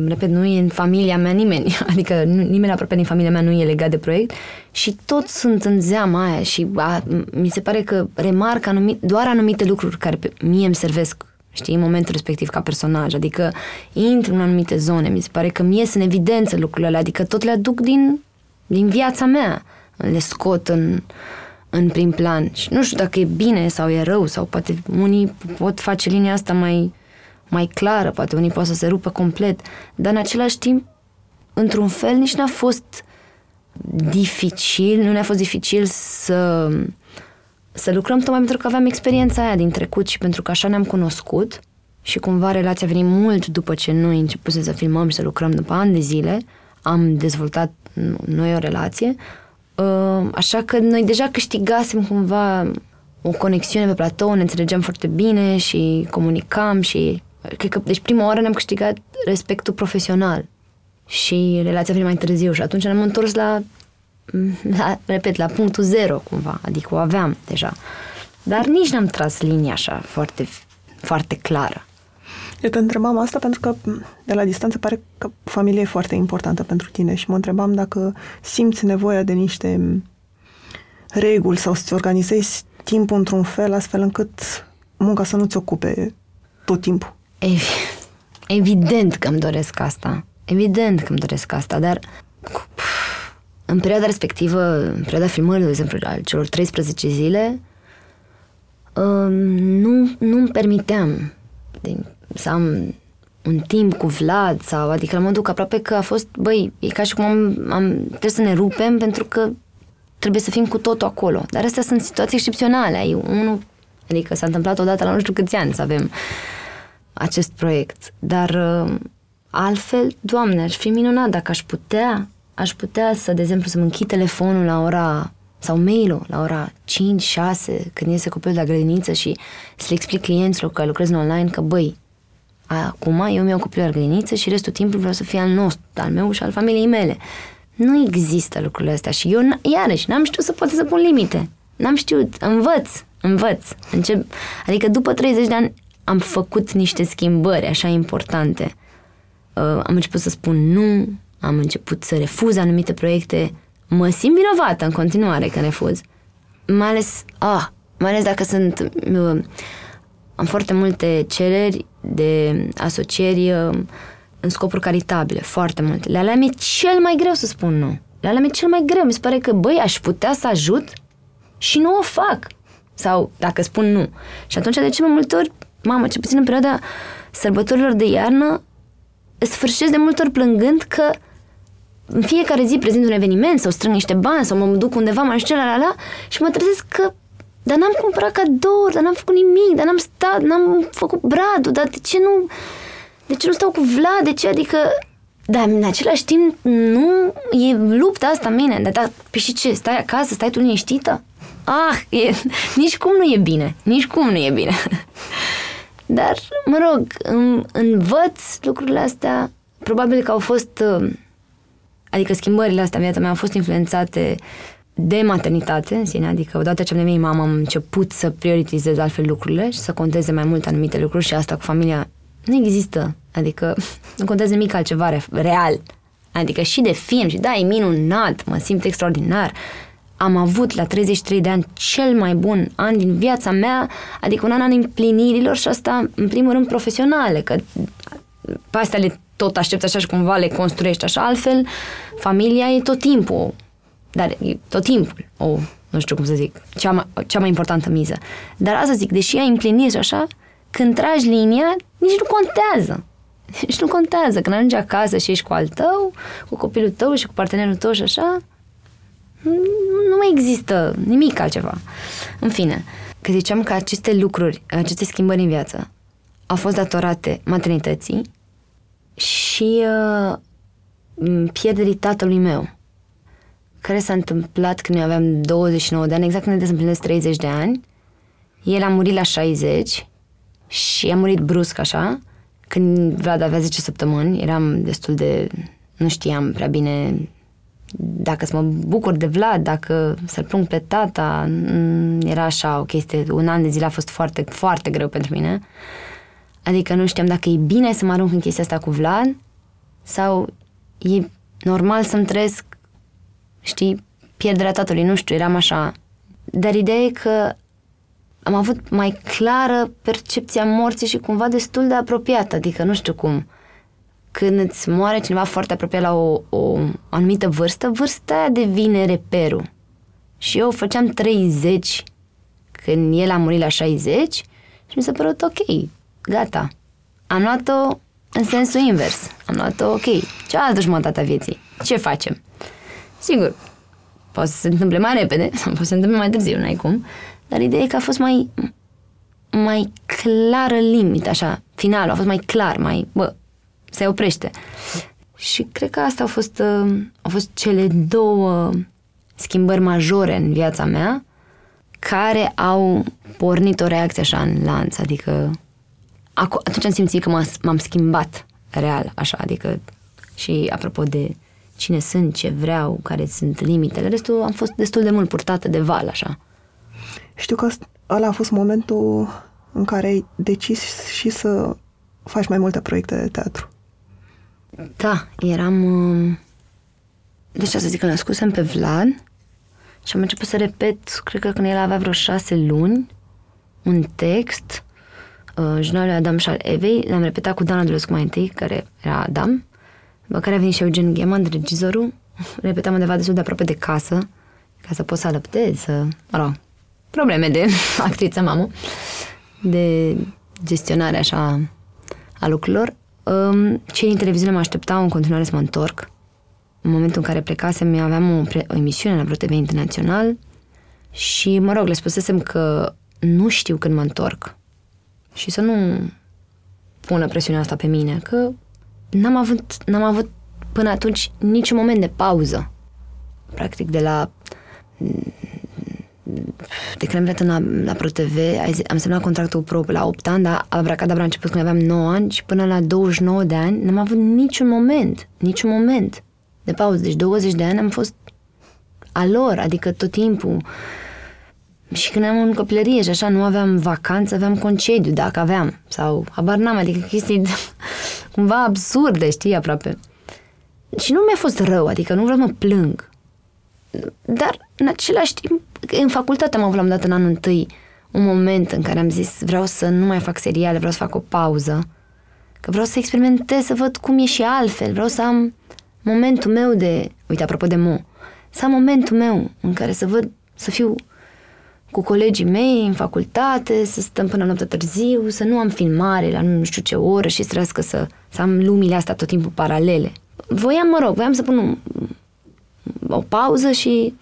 repet, nu e în familia mea nimeni, adică nimeni aproape din familia mea nu e legat de proiect. Și toți sunt în zeama aia și a, mi se pare că remarc anumit, doar anumite lucruri care pe mie îmi servesc știi, în momentul respectiv ca personaj, adică intru în anumite zone, mi se pare că mi ies în evidență lucrurile alea, adică tot le aduc din, din viața mea, le scot în, în prim plan. Și nu știu dacă e bine sau e rău sau poate unii pot face linia asta mai mai clară, poate unii pot să se rupă complet, dar în același timp, într-un fel, nici n-a fost dificil, nu ne-a fost dificil să, să lucrăm tocmai pentru că aveam experiența aia din trecut și pentru că așa ne-am cunoscut și cumva relația a venit mult după ce noi începusem să filmăm și să lucrăm după ani de zile, am dezvoltat noi o relație, uh, așa că noi deja câștigasem cumva o conexiune pe platou, ne înțelegeam foarte bine și comunicam și Cred că, deci prima oară ne-am câștigat respectul profesional. și relația vine mai târziu și atunci ne-am întors la, la, repet, la punctul zero cumva, adică o aveam deja. Dar nici n-am tras linia așa foarte, foarte clară. Eu te întrebam asta pentru că de la distanță pare că familia e foarte importantă pentru tine și mă întrebam dacă simți nevoia de niște reguli sau să-ți organizezi timpul într-un fel astfel încât munca să nu-ți ocupe tot timpul. Evident că îmi doresc asta. Evident că îmi doresc asta, dar în perioada respectivă, în perioada filmării, de exemplu, al celor 13 zile, um, nu, nu îmi permiteam să am un timp cu Vlad sau, adică mă duc aproape că a fost, băi, e ca și cum am, am, trebuie să ne rupem pentru că trebuie să fim cu totul acolo. Dar astea sunt situații excepționale. Ai unul, adică s-a întâmplat odată la nu știu câți ani să avem acest proiect. Dar uh, altfel, Doamne, aș fi minunat dacă aș putea, aș putea să, de exemplu, să-mi închid telefonul la ora sau mail la ora 5-6 când iese copilul de la grădiniță și să le explic clienților că lucrez în online că, băi, acum eu mi-au copilul la grădiniță și restul timpului vreau să fie al nostru, al meu și al familiei mele. Nu există lucrurile astea și eu, iarăși, n-am știut să pot să pun limite. N-am știut, învăț, învăț. Încep, adică după 30 de ani am făcut niște schimbări așa importante. Uh, am început să spun nu, am început să refuz anumite proiecte, mă simt vinovată în continuare că refuz. Mai ales, ah, mai ales dacă sunt... Uh, am foarte multe cereri de asocieri uh, în scopuri caritabile, foarte multe. Le alea mi-e cel mai greu să spun nu. Le alea mi-e cel mai greu. Mi se pare că, băi, aș putea să ajut și nu o fac. Sau dacă spun nu. Și atunci, de ce mai multe ori, mamă, ce puțin în perioada sărbătorilor de iarnă, sfârșesc de multe ori plângând că în fiecare zi prezint un eveniment sau strâng niște bani sau mă duc undeva, mai știu ce, la, la, la, și mă trezesc că dar n-am cumpărat cadouri, dar n-am făcut nimic, dar n-am stat, n-am făcut bradul, dar de ce nu, de ce nu stau cu Vlad, de ce, adică, dar în același timp nu e lupta asta mine, dar da, pe și ce, stai acasă, stai tu liniștită? Ah, e, nici cum nu e bine, nici cum nu e bine. Dar, mă rog, învăț lucrurile astea, probabil că au fost uh, Adică schimbările astea în viața mea au fost influențate de maternitate în sine, adică odată ce am devenit mamă am început să prioritizez altfel lucrurile și să conteze mai mult anumite lucruri și asta cu familia nu există, adică nu contează nimic altceva real. Adică și de film și da, e minunat, mă simt extraordinar. Am avut la 33 de ani cel mai bun an din viața mea, adică un an al împlinirilor și asta în primul rând profesionale, că pe astea le tot aștepți așa și cumva le construiești așa, altfel familia e tot timpul, dar e tot timpul, o, nu știu cum să zic, cea mai, cea mai importantă miză. Dar asta zic, deși ai împlinit și așa, când tragi linia, nici nu contează. Nici nu contează. Când ajungi acasă și ești cu al tău, cu copilul tău și cu partenerul tău și așa, nu mai există nimic altceva. În fine, că ziceam că aceste lucruri, aceste schimbări în viață au fost datorate maternității, și uh, pierderii tatălui meu, care s-a întâmplat când eu aveam 29 de ani, exact când se împlinesc 30 de ani. El a murit la 60 și a murit brusc așa, când Vlad avea 10 săptămâni, eram destul de... nu știam prea bine dacă să mă bucur de Vlad, dacă să-l plâng pe tata, era așa o chestie, un an de zile a fost foarte, foarte greu pentru mine. Adică nu știam dacă e bine să mă arunc în chestia asta cu Vlad sau e normal să-mi trăiesc, știi, pierderea tatălui, nu știu, eram așa. Dar ideea e că am avut mai clară percepția morții și cumva destul de apropiată, adică nu știu cum. Când îți moare cineva foarte apropiat la o, o anumită vârstă, vârsta aia devine reperul. Și eu făceam 30 când el a murit la 60 și mi s-a părut ok, gata. Am luat-o în sensul invers. Am luat-o, ok, cealaltă jumătate a vieții. Ce facem? Sigur, poate să se întâmple mai repede sau poate să se întâmple mai târziu, n-ai cum. Dar ideea e că a fost mai, mai clară limita, așa, finalul a fost mai clar, mai, bă, se oprește. Și cred că asta au fost, uh, au fost cele două schimbări majore în viața mea care au pornit o reacție așa în lanț, adică atunci am simțit că m-am schimbat real, așa, adică și apropo de cine sunt, ce vreau, care sunt limitele, restul am fost destul de mult purtată de val, așa. Știu că ăla a fost momentul în care ai decis și să faci mai multe proiecte de teatru. Da, eram... uh, Deci, să zic că născusem pe Vlad și am început să repet, cred că când el avea vreo șase luni, un text, uh, jurnalul Adam și al Evei, l-am repetat cu Dana Dulescu mai întâi, care era Adam, după care a venit și Eugen Gheman, regizorul, repetam undeva destul de aproape de casă, ca să pot să alăptez, să, mă rog, probleme de actriță mamă, de gestionare așa a lucrurilor. Um, Cei din televiziune mă așteptau în continuare să mă întorc. În momentul în care plecasem, aveam o, pre- o emisiune la Vreo TV Internațional și, mă rog, le spusesem că nu știu când mă întorc și să nu pună presiunea asta pe mine, că n-am avut, n-am avut până atunci niciun moment de pauză. Practic, de la de când am venit la, la ProTV, am semnat contractul pro la 8 ani, dar Abracadabra a început când aveam 9 ani și până la 29 de ani n-am avut niciun moment, niciun moment de pauză. Deci 20 de ani am fost a lor, adică tot timpul. Și când am în copilărie și așa nu aveam vacanță, aveam concediu, dacă aveam. Sau habar n-am, adică chestii cumva absurde, știi, aproape. Și nu mi-a fost rău, adică nu vreau să mă plâng. Dar, în același timp, în facultate am avut la un dat în anul întâi un moment în care am zis vreau să nu mai fac seriale, vreau să fac o pauză, că vreau să experimentez, să văd cum e și altfel, vreau să am momentul meu de, uite, apropo de Mo, să am momentul meu în care să văd, să fiu cu colegii mei în facultate, să stăm până noapte târziu, să nu am filmare la nu știu ce oră și să să, să am lumile astea tot timpul paralele. Voiam, mă rog, voiam să pun un, o pauză și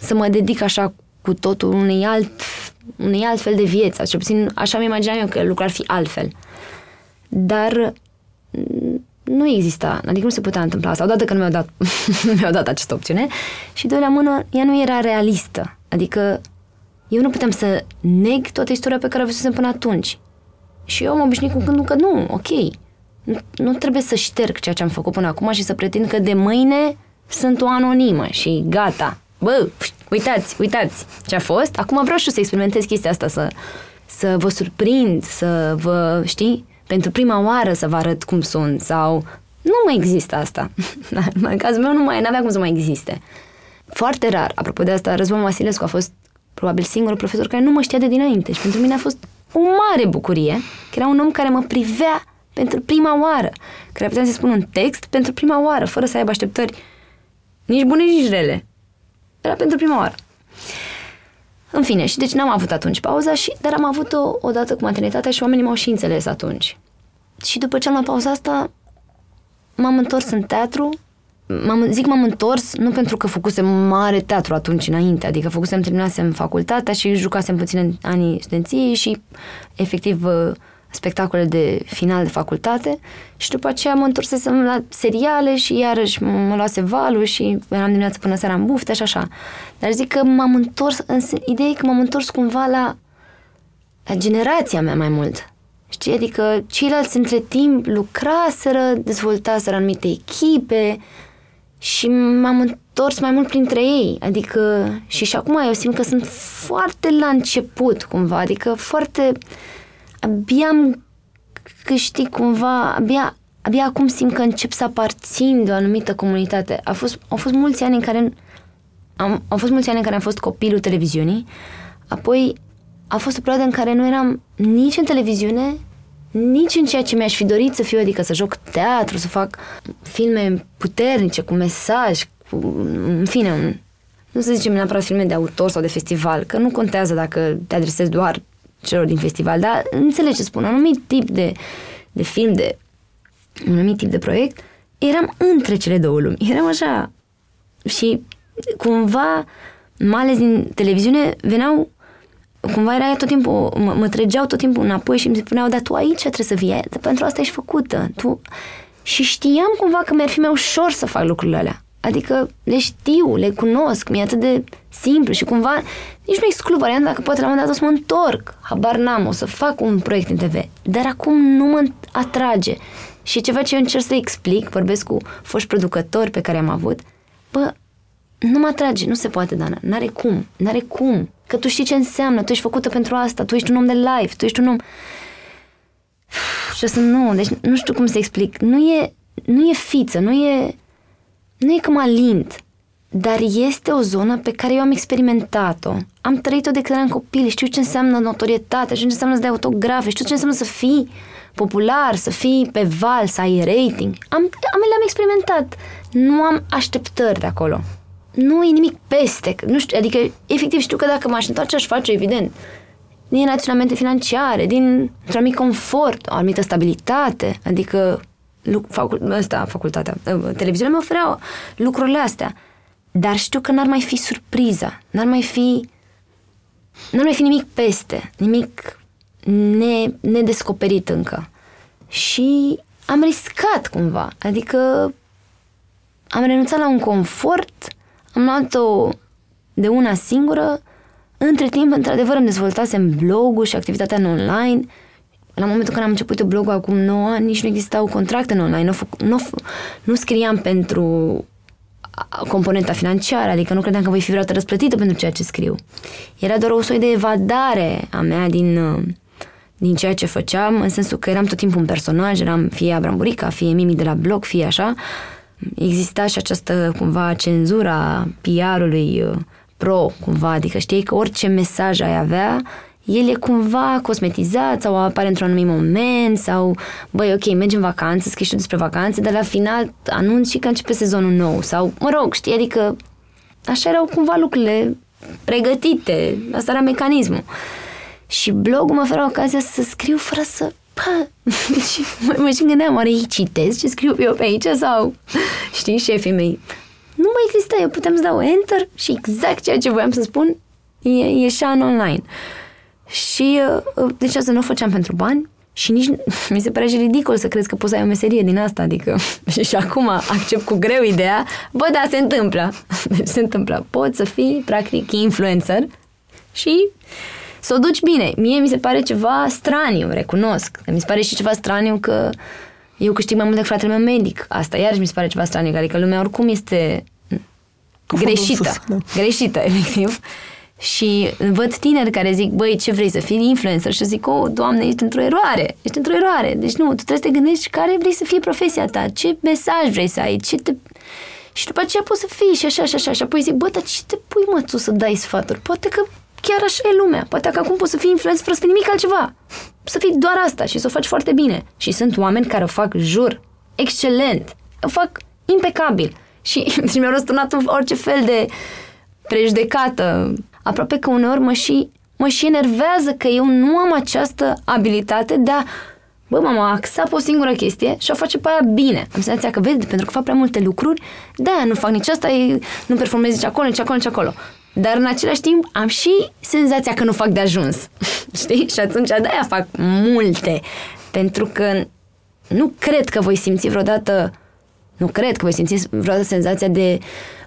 să mă dedic așa cu totul unui alt, unui alt fel de viață. Cel puțin așa mi imaginam eu că lucrul ar fi altfel. Dar nu exista, adică nu se putea întâmpla asta. Odată că nu mi-au dat, nu mi-au dat această opțiune și de la mână, ea nu era realistă. Adică eu nu puteam să neg toată istoria pe care o văzusem până atunci. Și eu am obișnuit cu gândul că nu, ok, nu, nu trebuie să șterg ceea ce am făcut până acum și să pretind că de mâine sunt o anonimă și gata. Bă, uitați, uitați ce a fost. Acum vreau și eu să experimentez chestia asta, să, să vă surprind, să vă, știi, pentru prima oară să vă arăt cum sunt sau... Nu mai există asta. în cazul meu nu mai avea cum să mai existe. Foarte rar. Apropo de asta, Răzvan Vasilescu a fost probabil singurul profesor care nu mă știa de dinainte și pentru mine a fost o mare bucurie că era un om care mă privea pentru prima oară, care puteam să spun un text pentru prima oară, fără să aibă așteptări nici bune, nici rele. Era pentru prima oară. În fine, și deci n-am avut atunci pauza, și, dar am avut-o odată cu maternitatea și oamenii m-au și înțeles atunci. Și după ce am luat pauza asta, m-am întors în teatru. M-am, zic m-am întors nu pentru că făcusem mare teatru atunci înainte, adică făcusem, terminasem facultatea și jucasem puțin în anii studenției și efectiv spectacole de final de facultate și după aceea mă întorsesem la seriale și iarăși mă luase valul și eram dimineața până seara în bufte și așa. Dar zic că m-am întors, în, ideea e că m-am întors cumva la, la generația mea mai mult. Știi? Adică ceilalți între timp lucraseră, dezvoltaseră anumite echipe și m-am întors mai mult printre ei. Adică și și acum eu simt că sunt foarte la început cumva, adică foarte abia am câștig cumva, abia, abia acum simt că încep să aparțin de o anumită comunitate. A fost, au fost mulți ani în care am, au fost mulți ani în care am fost copilul televiziunii, apoi a fost o perioadă în care nu eram nici în televiziune, nici în ceea ce mi-aș fi dorit să fiu, adică să joc teatru, să fac filme puternice, cu mesaj, cu, în fine, nu să zicem neapărat filme de autor sau de festival, că nu contează dacă te adresezi doar celor din festival, dar înțelegi ce spun, un anumit tip de, de film, de un anumit tip de proiect, eram între cele două lumi. Eram așa. Și cumva, mai ales din televiziune, veneau cumva era tot timpul, mă, mă trăgeau tot timpul înapoi și îmi spuneau, dar tu aici trebuie să vii, pentru asta ești făcută. Tu... Și știam cumva că mi-ar fi mai ușor să fac lucrurile alea. Adică le știu, le cunosc, mi-e atât de simplu și cumva nici nu exclu varianta dacă poate la un moment dat o să mă întorc. Habar n-am, o să fac un proiect în TV. Dar acum nu mă atrage. Și ceva ce eu încerc să explic, vorbesc cu foști producători pe care am avut, bă, nu mă atrage, nu se poate, Dana, n-are cum, n-are cum. Că tu știi ce înseamnă, tu ești făcută pentru asta, tu ești un om de life, tu ești un om... Și să nu, deci nu știu cum să explic. Nu e, nu e fiță, nu e, nu e că mă alint, dar este o zonă pe care eu am experimentat-o. Am trăit-o de când eram copil, știu ce înseamnă notorietate, știu ce înseamnă să dai autografe, știu ce înseamnă să fii popular, să fii pe val, să ai rating. Am, am, le-am experimentat. Nu am așteptări de acolo. Nu e nimic peste. Nu știu, adică, efectiv, știu că dacă m-aș întoarce, aș face, evident, din raționamente financiare, din un anumit confort, o anumită stabilitate, adică facul, ăsta, facultatea, ă, televiziunea mi oferea lucrurile astea. Dar știu că n-ar mai fi surpriza, n-ar mai fi n-ar mai fi nimic peste, nimic ne, nedescoperit încă. Și am riscat cumva, adică am renunțat la un confort, am luat-o de una singură, între timp, într-adevăr, îmi dezvoltasem blogul și activitatea în online. La momentul când am început eu blogul acum 9 ani, nici nu existau contracte în online. Nu, nu, nu scriam pentru componenta financiară, adică nu credeam că voi fi vreodată răsplătită pentru ceea ce scriu. Era doar o soi de evadare a mea din, din ceea ce făceam, în sensul că eram tot timpul un personaj, eram fie Abram fie Mimi de la blog, fie așa. Exista și această, cumva, cenzura PR-ului uh, pro, cumva, adică știi că orice mesaj ai avea, el e cumva cosmetizat sau apare într-un anumit moment sau, băi, ok, mergi în vacanță, scrii și despre vacanțe, dar la final anunți și că începe sezonul nou sau, mă rog, știi, adică așa erau cumva lucrurile pregătite, asta era mecanismul. Și blogul mă oferă ocazia să scriu fără să Bă, și mă, mă și gândeam, oare ei citesc ce scriu eu pe aici sau, știi, șefii mei, nu mai există, eu putem să dau enter și exact ceea ce voiam să spun e, ieșea în online. Și uh, deci asta nu o făceam pentru bani și nici mi se pare și ridicol să crezi că poți să ai o meserie din asta, adică și, și acum accept cu greu ideea, bă, da, se întâmplă. Deci se întâmplă. Poți să fii, practic, influencer și să o duci bine. Mie mi se pare ceva straniu, recunosc. Mi se pare și ceva straniu că eu câștig mai mult decât fratele meu medic. Asta iarăși mi se pare ceva straniu, adică lumea oricum este cu greșită. Sus, da. Greșită, efectiv. Și văd tineri care zic, băi, ce vrei să fii influencer? Și zic, oh, doamne, ești într-o eroare, ești într-o eroare. Deci nu, tu trebuie să te gândești care vrei să fie profesia ta, ce mesaj vrei să ai, ce te... Și după aceea poți să fii și așa, și așa, și apoi zic, bă, dar ce te pui, mă, tu să dai sfaturi? Poate că chiar așa e lumea. Poate că acum poți să fii influencer fără să fii nimic altceva. Să fii doar asta și să o faci foarte bine. Și sunt oameni care o fac, jur, excelent. O fac impecabil. Și, și mi-au răsturnat orice fel de prejudecată. Aproape că uneori mă și, mă și enervează că eu nu am această abilitate de a bă, mama, axa pe o singură chestie și o face pe aia bine. Am senzația că, vezi, pentru că fac prea multe lucruri, da, nu fac nici asta, nu performez nici acolo, nici acolo, nici acolo. Dar în același timp am și senzația că nu fac de ajuns. Știi? Și atunci de-aia fac multe. Pentru că nu cred că voi simți vreodată nu cred că voi simți vreodată senzația de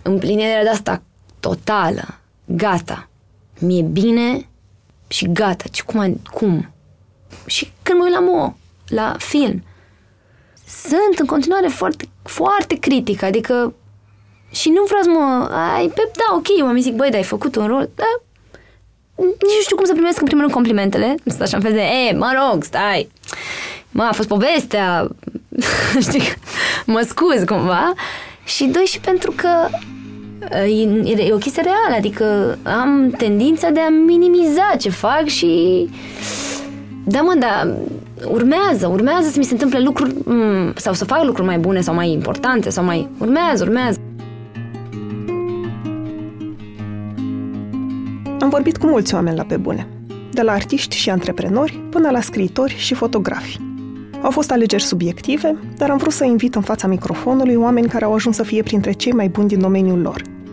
împlinire de asta totală. Gata. Mi-e bine și gata. Și cum? cum? Și când mă uit la Mo, la film, sunt în continuare foarte, foarte critic. Adică și nu vreau să mă... Ai, pe, da, ok, eu am zic, băi, dar ai făcut un rol, da, nici nu știu cum să primesc în primul rând complimentele. Sunt așa un fel de, e, mă rog, stai, mă, a fost povestea, știi, mă scuz cumva. Și doi, și pentru că e, e o chestie reală, adică am tendința de a minimiza ce fac și... Da, mă, da, urmează, urmează să mi se întâmple lucruri sau să fac lucruri mai bune sau mai importante sau mai... Urmează, urmează. Am vorbit cu mulți oameni la pe bune, de la artiști și antreprenori până la scriitori și fotografi. Au fost alegeri subiective, dar am vrut să invit în fața microfonului oameni care au ajuns să fie printre cei mai buni din domeniul lor.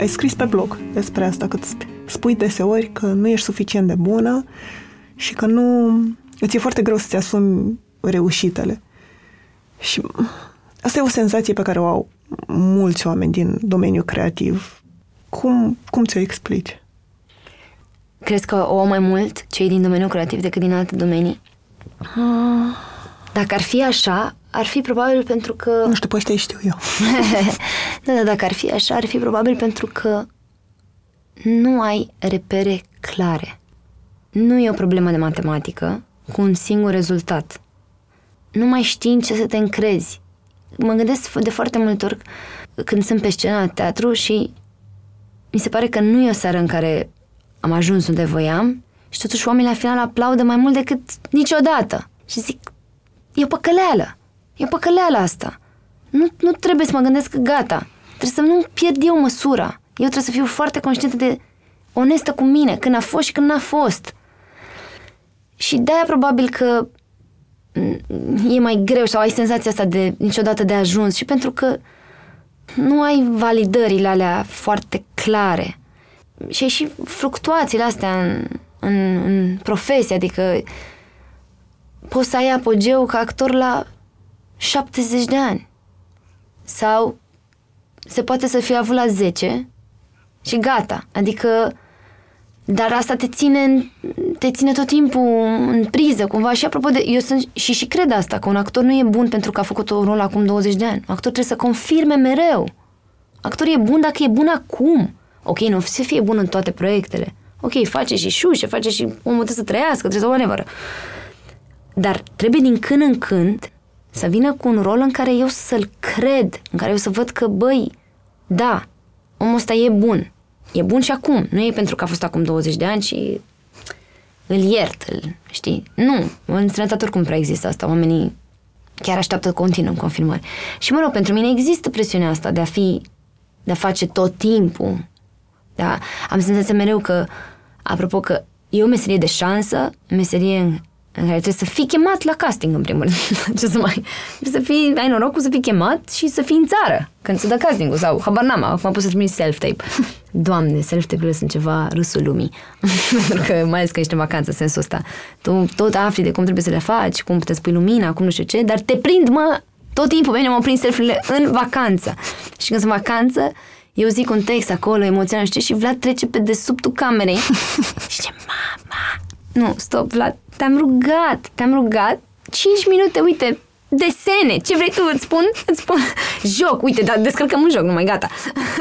Ai scris pe blog despre asta, că spui deseori că nu ești suficient de bună și că nu... Îți e foarte greu să-ți asumi reușitele. Și asta e o senzație pe care o au mulți oameni din domeniul creativ. Cum, cum ți-o explici? Crezi că o au mai mult cei din domeniul creativ decât din alte domenii? Ah. Dacă ar fi așa, ar fi probabil pentru că... Nu știu, pe ăștia știu eu. da, da, dacă ar fi așa, ar fi probabil pentru că nu ai repere clare. Nu e o problemă de matematică cu un singur rezultat. Nu mai știi în ce să te încrezi. Mă gândesc de foarte multe ori când sunt pe scena de teatru și mi se pare că nu e o seară în care am ajuns unde voiam și totuși oamenii la final aplaudă mai mult decât niciodată. Și zic, e o păcăleală. E o păcăleală asta. Nu, nu trebuie să mă gândesc că gata. Trebuie să nu pierd eu măsura. Eu trebuie să fiu foarte conștientă de onestă cu mine, când a fost și când n-a fost. Și de-aia probabil că e mai greu sau ai senzația asta de niciodată de ajuns și pentru că nu ai validările alea foarte clare. Și ai și fluctuațiile astea în, în, în profesie, adică poți să ai apogeu ca actor la 70 de ani. Sau se poate să fie avut la 10 și gata. Adică, dar asta te ține, te ține tot timpul în priză, cumva. Și apropo de, eu sunt și, și cred asta, că un actor nu e bun pentru că a făcut un rol acum 20 de ani. Un actor trebuie să confirme mereu. Actorul e bun dacă e bun acum. Ok, nu să fie bun în toate proiectele. Ok, face și șușe, face și omul trebuie să trăiască, trebuie să whatever. Dar trebuie din când în când să vină cu un rol în care eu să-l cred, în care eu să văd că, băi, da, omul ăsta e bun. E bun și acum. Nu e pentru că a fost acum 20 de ani și îl iert, îl, știi? Nu. În străinătate oricum prea există asta. Oamenii chiar așteaptă continuu confirmări. Și, mă rog, pentru mine există presiunea asta de a fi, de a face tot timpul. Da? Am senzația mereu că, apropo că e o meserie de șansă, meserie în care trebuie să fii chemat la casting, în primul rând. Ce să mai... Să fii, ai norocul să fii chemat și să fii în țară când se dă castingul sau habar n-am, acum pot să trimiți self-tape. Doamne, self-tape-urile sunt ceva râsul lumii. Pentru că mai ales că ești în vacanță, sensul ăsta. Tu tot afli de cum trebuie să le faci, cum te spui lumina, cum nu știu ce, dar te prind, mă, tot timpul, bine, mă prind selfie în vacanță. Și când sunt în vacanță, eu zic un text acolo, emoțional, știi, și Vlad trece pe desubtul camerei și zice, mama, nu, stop, Vlad, te-am rugat, te-am rugat 5 minute, uite, desene, ce vrei tu, îți spun? Îți spun, joc, uite, dar descărcăm un joc, nu mai gata.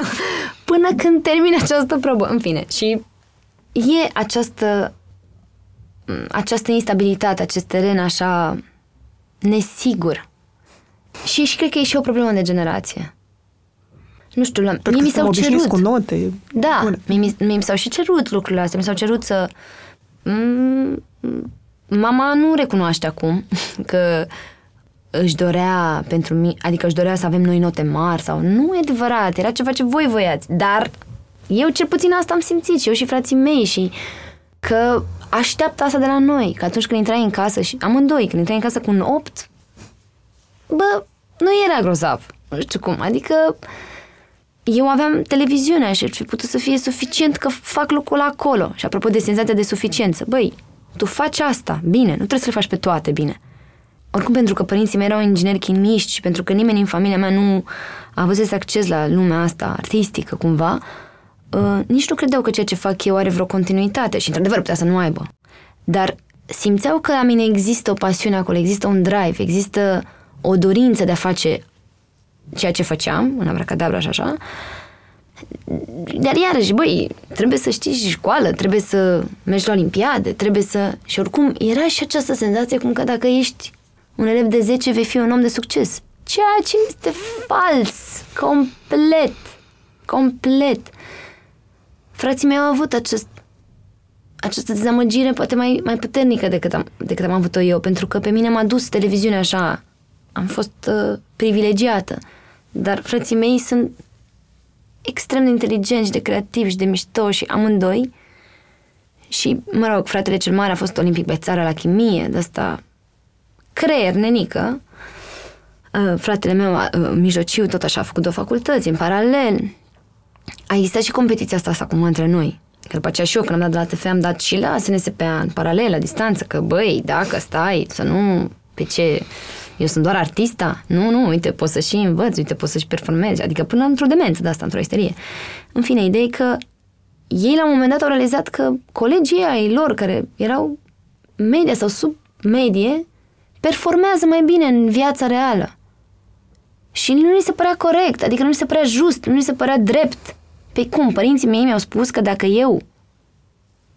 Până când termin această probă, în fine. Și e această, această instabilitate, acest teren așa nesigur. Și, și cred că e și o problemă de generație. Nu știu, la, mie mi s-au cerut. cu note. Da, mie, mie mi s-au și cerut lucrurile astea. Mi s-au cerut să mama nu recunoaște acum că își dorea pentru mine, adică își dorea să avem noi note mari sau nu e adevărat, era ceva ce voi voiați, dar eu cel puțin asta am simțit și eu și frații mei și că așteaptă asta de la noi, că atunci când intrai în casă și amândoi, când intrai în casă cu un 8, bă, nu era grozav, nu știu cum, adică eu aveam televiziunea și ar fi putut să fie suficient că fac lucrul acolo. Și apropo de senzația de suficiență, băi, tu faci asta, bine, nu trebuie să le faci pe toate bine. Oricum, pentru că părinții mei erau ingineri chimiști și pentru că nimeni în familia mea nu a avut acces la lumea asta artistică, cumva, uh, nici nu credeau că ceea ce fac eu are vreo continuitate și, într-adevăr, putea să nu aibă. Dar simțeau că la mine există o pasiune acolo, există un drive, există o dorință de a face ceea ce făceam, în abracadabra și așa, dar iarăși, băi, trebuie să știi și școală, trebuie să mergi la olimpiade, trebuie să... Și oricum, era și această senzație cum că dacă ești un elev de 10, vei fi un om de succes. Ceea ce este fals. Complet. Complet. Frații mei au avut acest această dezamăgire poate mai, mai puternică decât am, decât am avut-o eu, pentru că pe mine m-a dus televiziunea așa. Am fost uh, privilegiată. Dar frații mei sunt extrem de inteligenți, de creativi și de mișto și amândoi. Și, mă rog, fratele cel mare a fost olimpic pe țară la chimie, de asta creier, nenică. Uh, fratele meu, uh, mijlociu, tot așa a făcut două facultăți în paralel. A existat și competiția asta, asta acum între noi. Că după aceea și eu, când am dat de la TF, am dat și la SNSPA în paralel, la distanță, că băi, dacă stai, să nu, pe ce, eu sunt doar artista? Nu, nu, uite, poți să și învăț, uite, poți să și performezi, adică până într-o demență de asta, într-o isterie. În fine, ideea e că ei la un moment dat au realizat că colegii ai lor, care erau media sau sub medie, performează mai bine în viața reală. Și nu li se părea corect, adică nu li se părea just, nu li se părea drept. Păi cum, părinții mei mi-au spus că dacă eu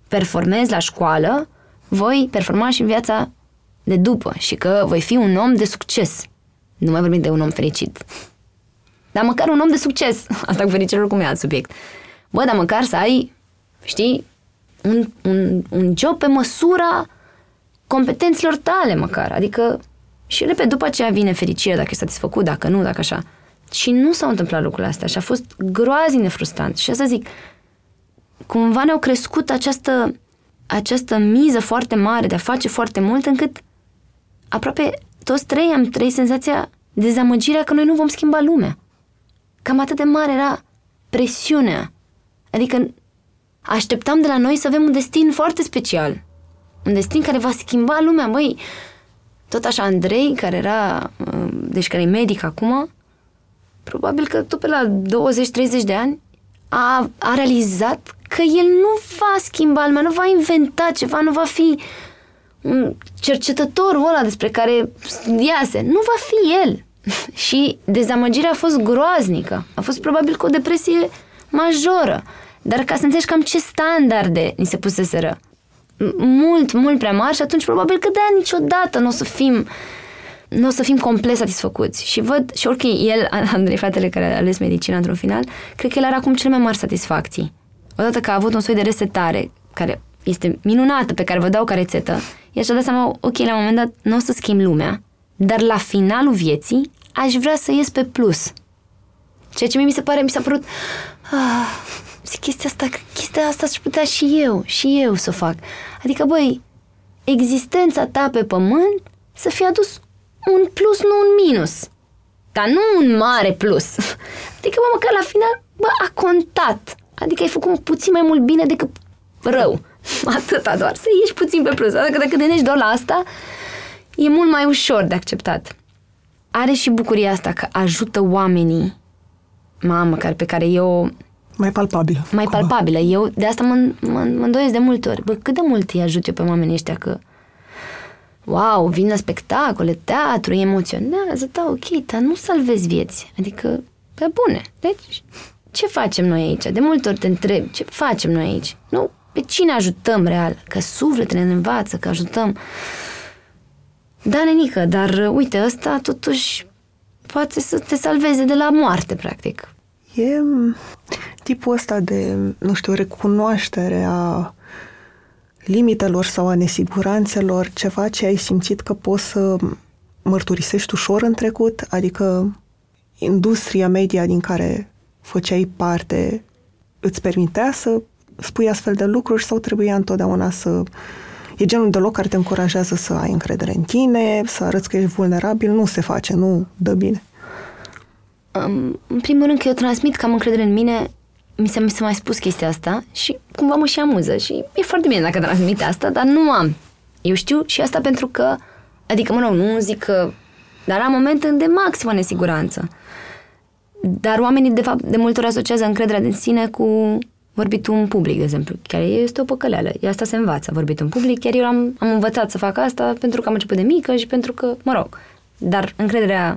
performez la școală, voi performa și în viața de după și că voi fi un om de succes. Nu mai vorbim de un om fericit. Dar măcar un om de succes. Asta cu fericirea cum e alt subiect. Bă, dar măcar să ai, știi, un, un, un job pe măsura competențelor tale măcar. Adică, și repet, după aceea vine fericirea dacă e satisfăcut, dacă nu, dacă așa. Și nu s-au întâmplat lucrurile astea și a fost groaznic de frustrant. Și asta zic, cumva ne-au crescut această, această miză foarte mare de a face foarte mult încât aproape toți trei am trăit senzația dezamăgirea că noi nu vom schimba lumea. Cam atât de mare era presiunea. Adică așteptam de la noi să avem un destin foarte special. Un destin care va schimba lumea. Băi, tot așa Andrei, care era, uh, deci care e medic acum, probabil că tot pe la 20-30 de ani, a, a realizat că el nu va schimba lumea, nu va inventa ceva, nu va fi un cercetătorul ăla despre care iase. Nu va fi el. și dezamăgirea a fost groaznică. A fost probabil cu o depresie majoră. Dar ca să înțelegi cam ce standarde ni se puseseră. Mult, mult prea mari și atunci probabil că de-aia niciodată nu o să fim nu o să fim complet satisfăcuți. Și văd, și orică el, Andrei, fratele care a ales medicina într-un final, cred că el are acum cele mai mari satisfacții. Odată că a avut un soi de resetare, care este minunată, pe care vă dau ca rețetă, el și-a dat seama, ok, la un moment dat nu o să schimb lumea, dar la finalul vieții aș vrea să ies pe plus. Ceea ce mie mi se pare, mi s-a părut, ah, zic, chestia asta, chestia asta aș putea și eu, și eu să o fac. Adică, băi, existența ta pe pământ să fie adus un plus, nu un minus. Dar nu un mare plus. Adică, bă, măcar la final, bă, a contat. Adică ai făcut puțin mai mult bine decât rău. Atâta doar, să ieși puțin pe plus. Adică dacă te gândești doar la asta, e mult mai ușor de acceptat. Are și bucuria asta că ajută oamenii, mamă, care, pe care eu... Mai palpabilă. Mai cumva. palpabilă. Eu de asta mă, mă, mă îndoiesc de multe ori. Bă, cât de mult îi ajut eu pe oamenii ăștia că wow, vin la spectacole, teatru, emoționează, da, ok, dar nu salvezi vieți. Adică, pe bune. Deci, ce facem noi aici? De multe ori te întreb, ce facem noi aici? Nu, pe cine ajutăm real? Că sufletele ne învață, că ajutăm. Da, nenică, dar uite, ăsta totuși poate să te salveze de la moarte, practic. E tipul ăsta de, nu știu, recunoaștere a limitelor sau a nesiguranțelor, ceva ce ai simțit că poți să mărturisești ușor în trecut, adică industria media din care făceai parte îți permitea să spui astfel de lucruri sau trebuia întotdeauna să... E genul de loc care te încurajează să ai încredere în tine, să arăți că ești vulnerabil, nu se face, nu dă bine. în primul rând că eu transmit că am încredere în mine mi s-a, mi s-a mai spus chestia asta și cumva mă și amuză și e foarte bine dacă transmit asta, dar nu am. Eu știu și asta pentru că, adică, mă rog, nu zic că, dar am momente de maximă nesiguranță. Dar oamenii, de fapt, de multe ori asociază încrederea din sine cu vorbitul în public, de exemplu, care este o păcăleală. E asta se învață, vorbitul în public. Chiar eu am, am învățat să fac asta pentru că am început de mică și pentru că, mă rog, dar încrederea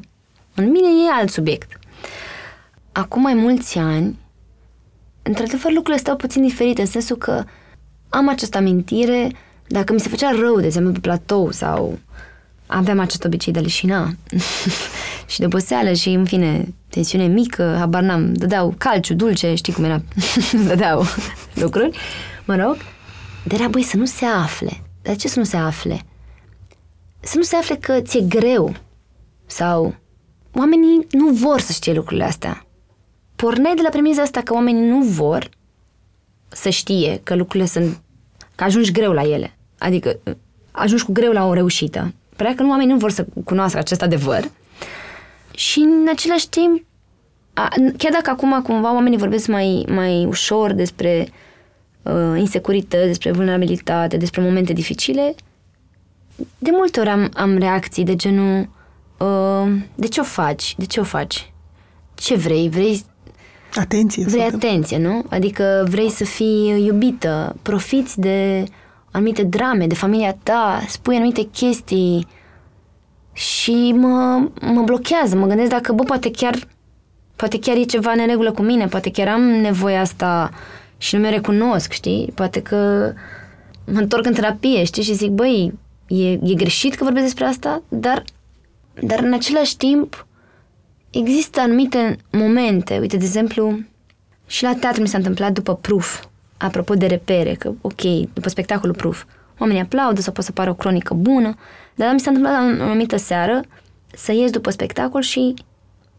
în mine e alt subiect. Acum mai mulți ani, într-adevăr, lucrurile stau puțin diferite, în sensul că am această amintire, dacă mi se făcea rău, de exemplu, pe platou sau aveam acest obicei de a leșina și de oboseală și, în fine, tensiune mică, habar n-am, dădeau calciu, dulce, știi cum era, dădeau lucruri, mă rog. de era, băi, să nu se afle. Dar ce să nu se afle? Să nu se afle că ți-e greu. Sau oamenii nu vor să știe lucrurile astea. Porneai de la premiza asta că oamenii nu vor să știe că lucrurile sunt... că ajungi greu la ele. Adică ajungi cu greu la o reușită. Părea că nu oamenii nu vor să cunoască acest adevăr. Și în același timp, a, chiar dacă acum cumva oamenii vorbesc mai, mai ușor despre uh, insecurități, despre vulnerabilitate, despre momente dificile, de multe ori am, am reacții de genul uh, de ce o faci? De ce o faci? Ce vrei? Vrei Atenție. Vrei atenție, nu? Adică vrei să fii iubită, profiți de anumite drame, de familia ta, spui anumite chestii și mă, mă blochează. Mă gândesc dacă, bă, poate chiar, poate chiar e ceva în regulă cu mine, poate chiar am nevoia asta și nu mi-o recunosc, știi? Poate că mă întorc în terapie, știi? Și zic, băi, e, e greșit că vorbesc despre asta, dar, dar în același timp există anumite momente, uite, de exemplu, și la teatru mi s-a întâmplat după proof, apropo de repere, că ok, după spectacolul proof, oamenii aplaudă sau poate să pară o cronică bună, dar mi s-a întâmplat la o anumită seară să ies după spectacol și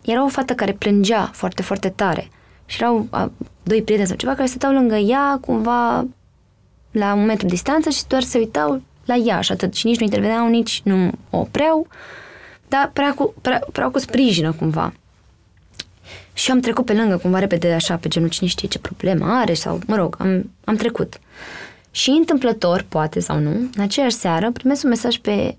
era o fată care plângea foarte, foarte tare. Și erau a, doi prieteni sau ceva care stăteau lângă ea, cumva la un metru distanță și doar se uitau la ea și atât. Și nici nu interveneau, nici nu o opreau, dar prea cu, prea, prea cu sprijină cumva. Și am trecut pe lângă cumva repede așa, pe genul cine știe ce problemă are sau, mă rog, am, am trecut. Și întâmplător, poate sau nu, în aceeași seară primesc un mesaj pe,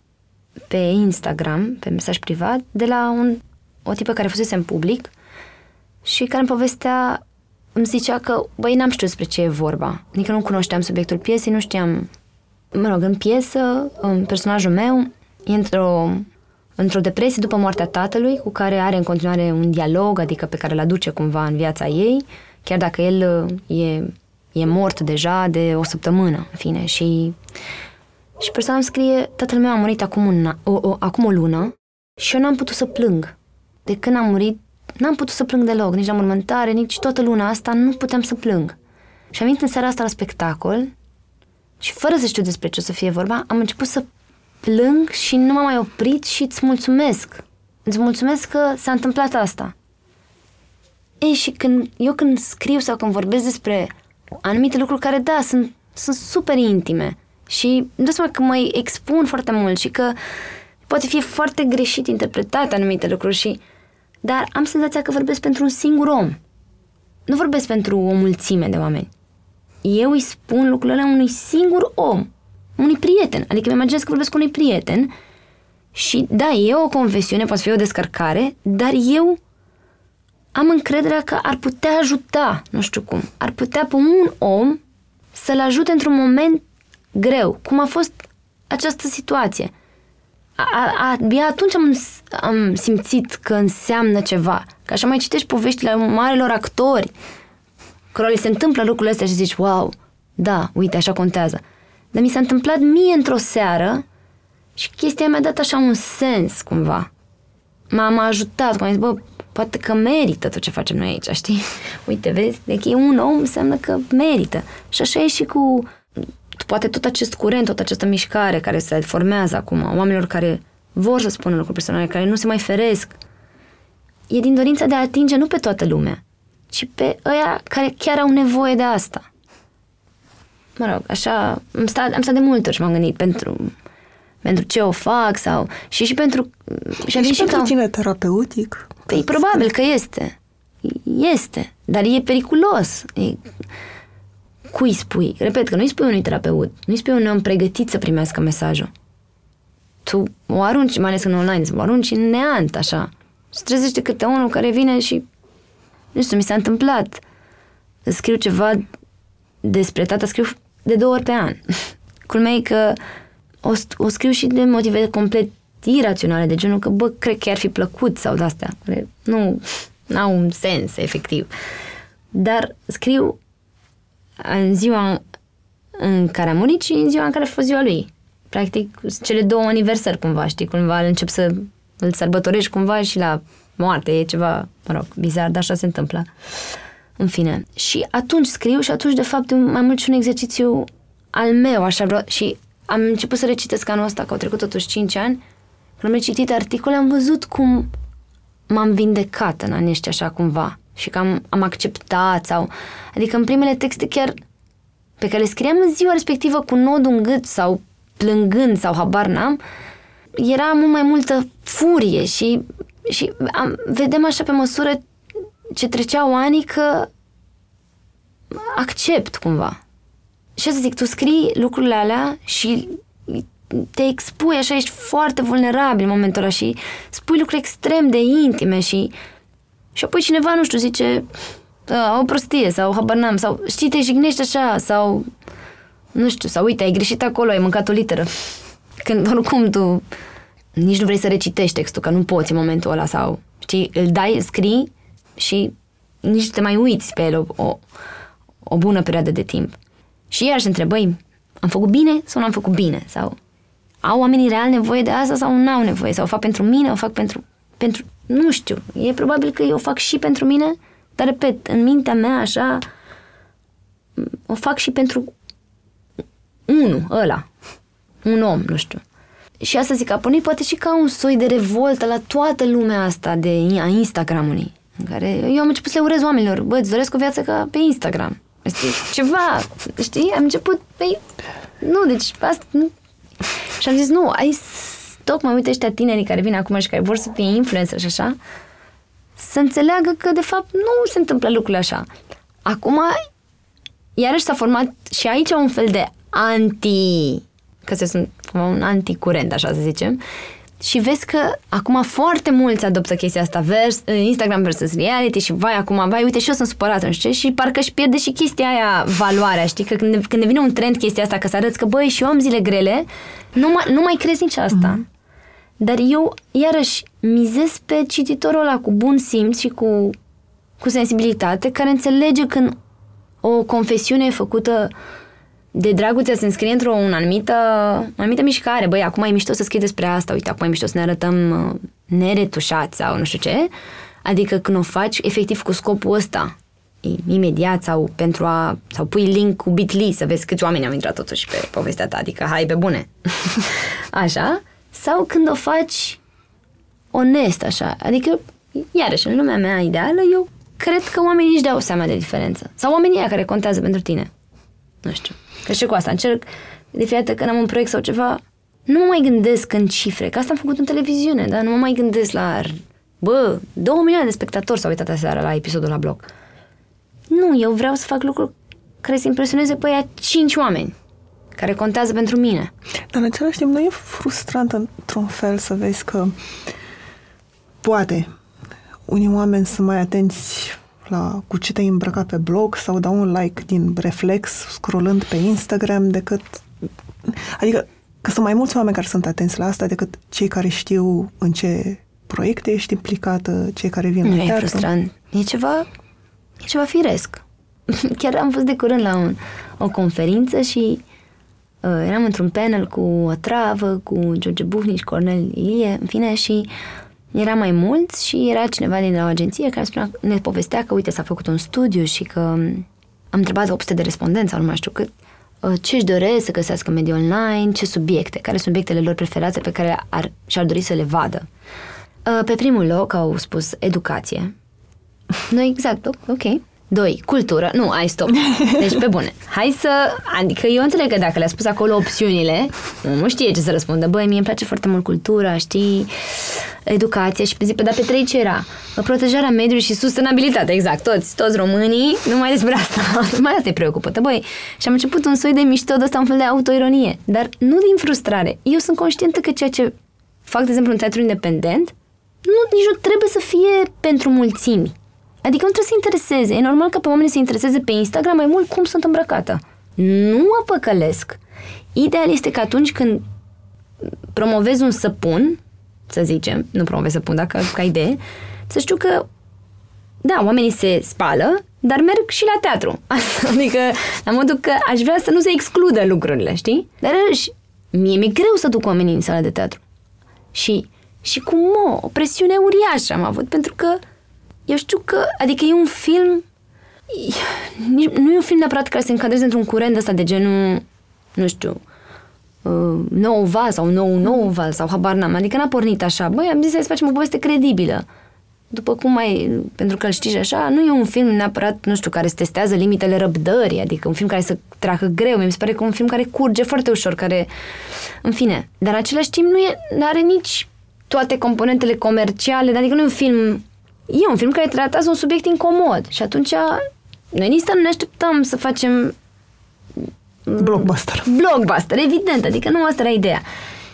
pe Instagram, pe mesaj privat, de la un, o tipă care fusese în public și care îmi povestea, îmi zicea că, băi, n-am știut despre ce e vorba. Adică nu cunoșteam subiectul piesei, nu știam... Mă rog, în piesă, în personajul meu, e într-o, într-o depresie după moartea tatălui, cu care are în continuare un dialog, adică pe care îl aduce cumva în viața ei, chiar dacă el uh, e, e mort deja de o săptămână, în fine, și... Și persoana îmi scrie, tatăl meu a murit acum, un, o, o, acum o lună și eu n-am putut să plâng. De când a murit, N-am putut să plâng deloc, nici la mormântare, nici toată luna asta, nu puteam să plâng. Și am venit în seara asta la spectacol și fără să știu despre ce o să fie vorba, am început să plâng și nu m-am mai oprit și îți mulțumesc. Îți mulțumesc că s-a întâmplat asta. Ei, și când, eu când scriu sau când vorbesc despre anumite lucruri care, da, sunt, sunt super intime și îmi dau seama că mă expun foarte mult și că poate fi foarte greșit interpretate anumite lucruri și dar am senzația că vorbesc pentru un singur om. Nu vorbesc pentru o mulțime de oameni. Eu îi spun lucrurile unui singur om, unui prieten. Adică mi imaginez că vorbesc cu unui prieten și da, e o confesiune, poate fi o descărcare, dar eu am încrederea că ar putea ajuta, nu știu cum, ar putea pe un om să-l ajute într-un moment greu, cum a fost această situație abia atunci am, am simțit că înseamnă ceva. Că așa mai citești poveștile marilor actori, cărora li se întâmplă lucrurile astea și zici, wow, da, uite, așa contează. Dar mi s-a întâmplat mie într-o seară și chestia mi-a dat așa un sens, cumva. M-a, m-a ajutat, cum am zis, bă, poate că merită tot ce facem noi aici, știi? Uite, vezi, dacă e un om, înseamnă că merită. Și așa e și cu poate tot acest curent, tot această mișcare care se formează acum, oamenilor care vor să spună lucruri personale, care nu se mai feresc, e din dorința de a atinge nu pe toată lumea, ci pe ăia care chiar au nevoie de asta. Mă rog, așa, am stat, am stat de multe ori și m-am gândit pentru, pentru ce o fac sau... Și și pentru... Și, și, și pentru ca, tine terapeutic? Păi probabil că este. Este. Dar e periculos. E, cui spui? Repet că nu-i spui unui terapeut, nu-i spui unui om pregătit să primească mesajul. Tu o arunci, mai ales în online, o arunci în neant, așa. Și trezește câte unul care vine și, nu știu, mi s-a întâmplat. Scriu ceva despre tata, scriu de două ori pe an. Culmea e că o, o scriu și de motive complet iraționale, de genul că, bă, cred că ar fi plăcut sau de-astea, care nu au un sens, efectiv. Dar scriu în ziua în care a murit și în ziua în care a fost ziua lui. Practic, cele două aniversări cumva, știi, cumva încep să îl sărbătorești cumva și la moarte, e ceva, mă rog, bizar, dar așa se întâmplă. În fine. Și atunci scriu și atunci, de fapt, mai mult și un exercițiu al meu, așa vreau, și am început să recitesc anul ăsta, că au trecut totuși 5 ani, când am citit articole, am văzut cum m-am vindecat în anii ăștia așa cumva și că am, am acceptat sau... Adică în primele texte chiar pe care le scriam în ziua respectivă cu nodul în gât sau plângând sau habar n-am, era mult mai multă furie și, și am, vedem așa pe măsură ce treceau ani că accept cumva. Și să zic, tu scrii lucrurile alea și te expui așa, ești foarte vulnerabil în momentul ăla și spui lucruri extrem de intime și și apoi cineva, nu știu, zice o prostie sau habar n-am sau știi, te jignești așa sau nu știu, sau uite, ai greșit acolo, ai mâncat o literă. Când oricum tu nici nu vrei să recitești textul, că nu poți în momentul ăla sau știi, îl dai, scrii și nici nu te mai uiți pe el o, o, o bună perioadă de timp. Și iarăși întrebăi, am făcut bine sau nu am făcut bine? Sau au oamenii real nevoie de asta sau nu au nevoie? Sau o fac pentru mine, o fac pentru, pentru... Nu știu. E probabil că eu o fac și pentru mine, dar, repet, în mintea mea, așa, o fac și pentru unul, ăla. Un om, nu știu. Și asta zic, a pornit poate și ca un soi de revoltă la toată lumea asta de a Instagramului. În care eu am început să le urez oamenilor, bă, îți doresc o viață ca pe Instagram. Știi? Ceva, știi? Am început, păi, nu, deci asta, nu. Și am zis, nu, ai tocmai uite ăștia tinerii care vin acum și care vor să fie influencer și așa, să înțeleagă că, de fapt, nu se întâmplă lucrurile așa. Acum, iarăși s-a format și aici un fel de anti, că se sunt un anticurent, așa să zicem, și vezi că acum foarte mulți adoptă chestia asta, vers, Instagram versus reality și vai acum, vai, uite și eu sunt supărată, nu știu ce, și parcă își pierde și chestia aia valoarea, știi? Că când, când devine un trend chestia asta, că să arăți că, băi, și eu am zile grele, nu mai, nu mai crezi nici asta. Mm-hmm. Dar eu, iarăși, mizez pe cititorul ăla cu bun simț și cu, cu sensibilitate, care înțelege când o confesiune e făcută de dragul ți să înscrie într-o un anumită, o anumită mișcare. Băi, acum e mișto să scrii despre asta, uite, acum e mișto să ne arătăm uh, neretușați sau nu știu ce. Adică când o faci efectiv cu scopul ăsta, imediat sau pentru a sau pui link cu Bitly să vezi câți oameni au intrat totuși pe povestea ta, adică hai pe bune. așa, sau când o faci onest așa, adică iarăși în lumea mea ideală eu cred că oamenii își dau seama de diferență. Sau oamenii aia care contează pentru tine. Nu știu. Că și cu asta încerc de fiecare dată când am un proiect sau ceva, nu mă mai gândesc în cifre, că asta am făcut în televiziune, dar nu mă mai gândesc la, bă, două milioane de spectatori s-au uitat aseară la episodul la blog. Nu, eu vreau să fac lucruri care să impresioneze pe aia cinci oameni care contează pentru mine. Dar în același timp nu e frustrant într-un fel să vezi că poate unii oameni sunt mai atenți la cu ce te-ai îmbrăcat pe blog sau dau un like din reflex scrollând pe Instagram decât... Adică că sunt mai mulți oameni care sunt atenți la asta decât cei care știu în ce proiecte ești implicată, cei care vin nu la e teatru. frustrant. E ceva, e ceva firesc. Chiar am fost de curând la un, o conferință și uh, eram într-un panel cu o travă, cu George Buhnici, Cornel Ilie, în fine, și uh, era mai mulți și era cineva din o agenție care spunea, ne povestea că, uite, s-a făcut un studiu și că am întrebat 800 de respondenți sau nu mai știu cât, uh, ce își doresc să găsească mediul online, ce subiecte, care sunt subiectele lor preferate pe care ar, și-ar dori să le vadă. Uh, pe primul loc au spus educație. Noi exact, ok. Doi, cultură. Nu, ai stop. Deci, pe bune. Hai să... Adică eu înțeleg că dacă le-a spus acolo opțiunile, nu știe ce să răspundă. Băi, mie îmi place foarte mult cultura, știi? Educația și pe zi, pe da pe trei ce era? Protejarea mediului și sustenabilitatea, exact. Toți, toți românii, numai despre asta. mai asta e preocupată. Băi, și am început un soi de mișto de ăsta, un fel de autoironie. Dar nu din frustrare. Eu sunt conștientă că ceea ce fac, de exemplu, un teatru independent, nu, nici nu trebuie să fie pentru mulțimi Adică nu trebuie să intereseze. E normal că pe oameni să intereseze pe Instagram mai mult cum sunt îmbrăcată. Nu mă păcălesc. Ideal este că atunci când promovezi un săpun, să zicem, nu promovezi săpun, dacă ca idee, să știu că, da, oamenii se spală, dar merg și la teatru. Adică, la modul că aș vrea să nu se excludă lucrurile, știi? Dar și mie mi-e greu să duc oamenii în sala de teatru. Și, și cu mo, o presiune uriașă am avut, pentru că eu știu că, adică e un film, nu e un film neapărat care se încadreze într-un curent ăsta de genul nu știu, uh, nou val sau nou nou val sau habar n-am. Adică n-a pornit așa. Băi, am zis să facem o poveste credibilă. După cum mai, pentru că îl știi și așa, nu e un film neapărat, nu știu, care se testează limitele răbdării, adică un film care să treacă greu. Mi se pare că un film care curge foarte ușor, care, în fine. Dar în același timp nu e, are nici toate componentele comerciale, adică nu e un film, e un film care tratează un subiect incomod și atunci noi nici nu ne așteptăm să facem Blockbuster. Blockbuster, evident, adică nu asta era ideea.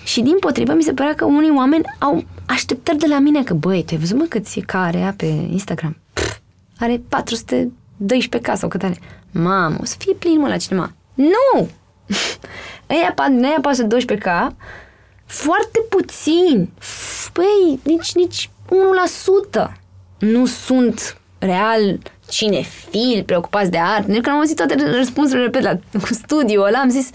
Și din potrivă mi se părea că unii oameni au așteptări de la mine că, băi, tu ai văzut mă cât e care ea pe Instagram? Pff, are 412k sau cât are. Mamă, o să fie plin mă la cinema. Nu! Ea, ea pasă 12k, foarte puțin. Păi, nici, nici 1% nu sunt real cinefili, preocupați de artă. Când am auzit toate răspunsurile, repet, la studiul ăla, am zis,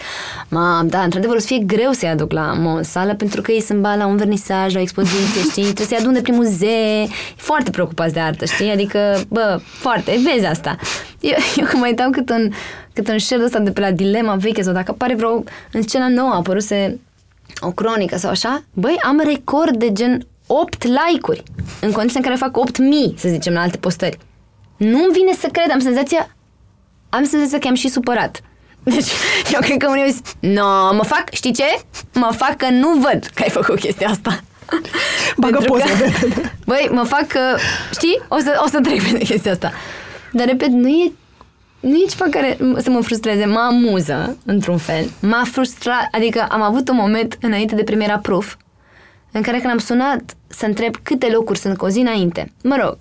mam, da, într-adevăr, o să fie greu să-i aduc la o sală, pentru că ei sunt ba la un vernisaj, la o expoziție, știi? Trebuie să-i adun de prin muzee. Foarte preocupați de artă, știi? Adică, bă, foarte, vezi asta. Eu, eu când mai uitam cât un, cât un share ăsta de pe la dilema veche sau dacă apare vreo, în scena nouă apăruse o cronică sau așa, băi, am record de gen 8 like-uri în condiții în care fac 8000, să zicem, la alte postări. Nu-mi vine să cred, am senzația, am senzația că am și supărat. Deci, eu cred că unii au zis, no, mă fac, știi ce? Mă fac că nu văd că ai făcut chestia asta. Bagă poze. băi, mă fac că, știi, o să, o să trec pe chestia asta. Dar, repet, nu e nu e ceva care să mă frustreze, mă amuză, într-un fel. M-a frustrat, adică am avut un moment înainte de premiera Proof, în care când am sunat să întreb câte locuri sunt cu o zi înainte. Mă rog,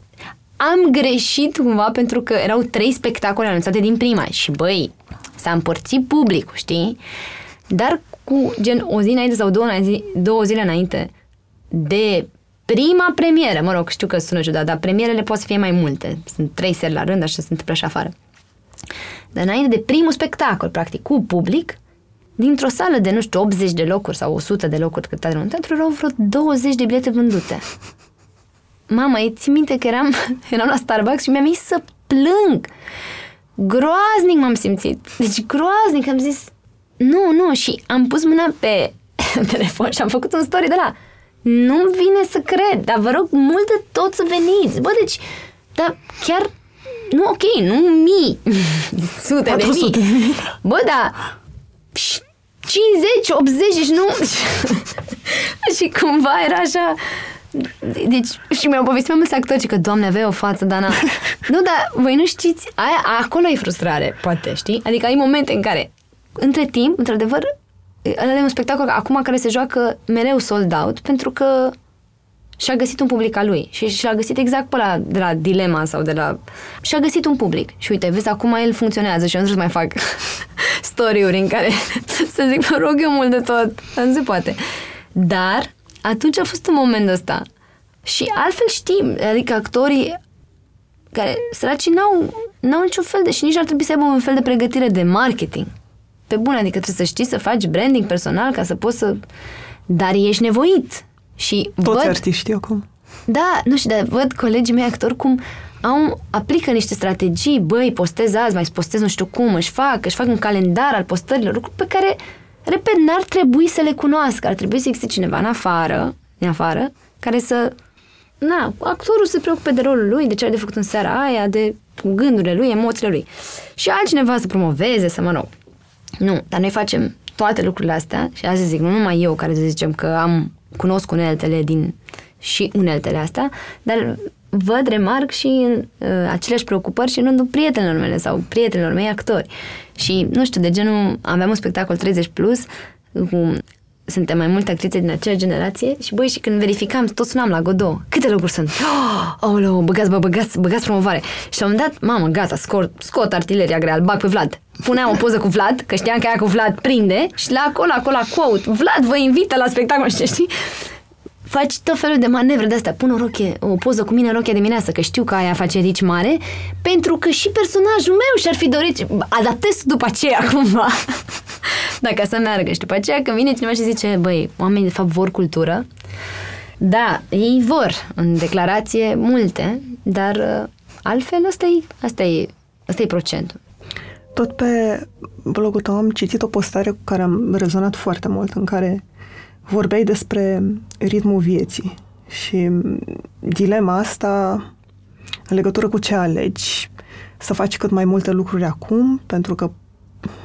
am greșit cumva pentru că erau trei spectacole anunțate din prima și băi, s-a împărțit publicul, știi? Dar cu gen o zi înainte sau două, zi, două zile înainte de prima premieră, mă rog, știu că sună ciudat, dar premierele pot să fie mai multe. Sunt trei seri la rând, așa se întâmplă și afară. Dar înainte de primul spectacol, practic, cu public, dintr-o sală de, nu știu, 80 de locuri sau 100 de locuri cât are un teatru, erau vreo 20 de bilete vândute. Mama, îi ții minte că eram, eram la Starbucks și mi-am zis să plâng. Groaznic m-am simțit. Deci groaznic, am zis, nu, nu, și am pus mâna pe telefon și am făcut un story de la nu vine să cred, dar vă rog mult de tot să veniți. Bă, deci, dar chiar, nu ok, nu mii, sute de mii. Bă, da, 50, 80, deci nu... și cumva era așa... Deci, și mi-au povestit mai mulți actori că, doamne, avea o față, Dana. nu, dar voi nu știți, aia, acolo e frustrare, poate, știi? Adică ai momente în care, între timp, într-adevăr, ăla e un spectacol acum care se joacă mereu sold out, pentru că și-a găsit un public al lui și și-a găsit exact pe la, de la dilema sau de la... Și-a găsit un public. Și uite, vezi, acum el funcționează și eu nu trebuie să mai fac story-uri în care să zic, mă rog eu mult de tot. Nu se poate. Dar atunci a fost un moment ăsta. Și altfel știm, adică actorii care, săracii, n-au, n-au niciun fel de, și nici ar trebui să aibă un fel de pregătire de marketing. Pe bun, adică trebuie să știi să faci branding personal ca să poți să... Dar ești nevoit și Toți văd, artiștii acum. Da, nu știu, dar văd colegii mei actori cum au, aplică niște strategii, băi, postez azi, mai postez nu știu cum, își fac, își fac un calendar al postărilor, lucruri pe care, repet, n-ar trebui să le cunoască, ar trebui să existe cineva în afară, în afară, care să, na, actorul se preocupe de rolul lui, de ce are de făcut în seara aia, de gândurile lui, emoțiile lui. Și altcineva să promoveze, să mă rog. Nu, dar noi facem toate lucrurile astea și azi zic, nu numai eu care să zicem că am cunosc uneltele din și uneltele astea, dar văd, remarc și uh, aceleași preocupări și în rândul prietenilor mele sau prietenilor mei actori. Și, nu știu, de genul, aveam un spectacol 30 plus cu suntem mai multe actrițe din acea generație și băi, și când verificam, tot sunam la Godot. Câte locuri sunt? Oh, oh băgați, bă, băgați, băgați promovare. Și la un dat, mamă, gata, scot, scot artileria grea, îl bag pe Vlad. Puneam o poză cu Vlad, că știam că aia cu Vlad prinde și la acolo, acolo, la quote, Vlad vă invită la spectacol, știi? Faci tot felul de manevre de astea. Pun o rochie, o poză cu mine în rochia dimineață, că știu că aia face rici mare, pentru că și personajul meu și-ar fi dorit, adaptez după aceea cumva. Dacă să meargă. Și după aceea când vine cineva și zice, băi, oamenii de fapt vor cultură, da, ei vor în declarație multe, dar uh, altfel asta e, asta e, asta e procentul. Tot pe blogul tău am citit o postare cu care am rezonat foarte mult, în care vorbeai despre ritmul vieții și dilema asta în legătură cu ce alegi, să faci cât mai multe lucruri acum, pentru că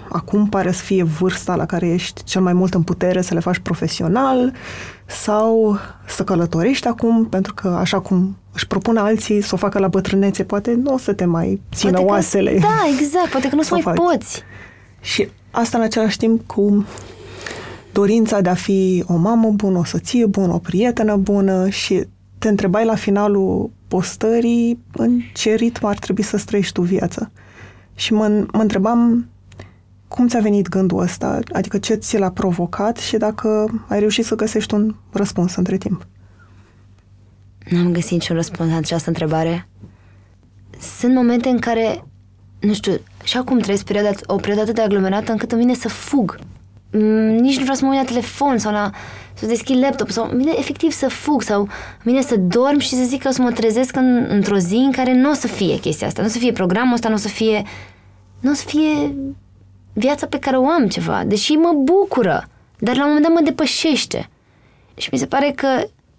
acum pare să fie vârsta la care ești cel mai mult în putere să le faci profesional sau să călătorești acum, pentru că așa cum își propun alții să o facă la bătrânețe, poate nu o să te mai țină poate oasele. Că, da, exact, poate că nu să mai faci. poți. Și asta în același timp cu dorința de a fi o mamă bună, o soție bună, o prietenă bună și te întrebai la finalul postării în ce ritm ar trebui să trăiești tu viața. Și mă, mă întrebam cum ți-a venit gândul ăsta? Adică ce ți l-a provocat și dacă ai reușit să găsești un răspuns între timp? N-am găsit niciun răspuns la această întrebare. Sunt momente în care, nu știu, și acum trăiesc perioada, o perioadă atât de aglomerată încât îmi vine să fug. Mm, nici nu vreau să mă uit la telefon sau la, să deschid laptop sau îmi vine efectiv să fug sau îmi vine să dorm și să zic că o să mă trezesc în, într-o zi în care nu o să fie chestia asta, nu o să fie programul ăsta, nu o să fie, nu o să fie viața pe care o am ceva, deși mă bucură, dar la un moment dat mă depășește. Și mi se pare că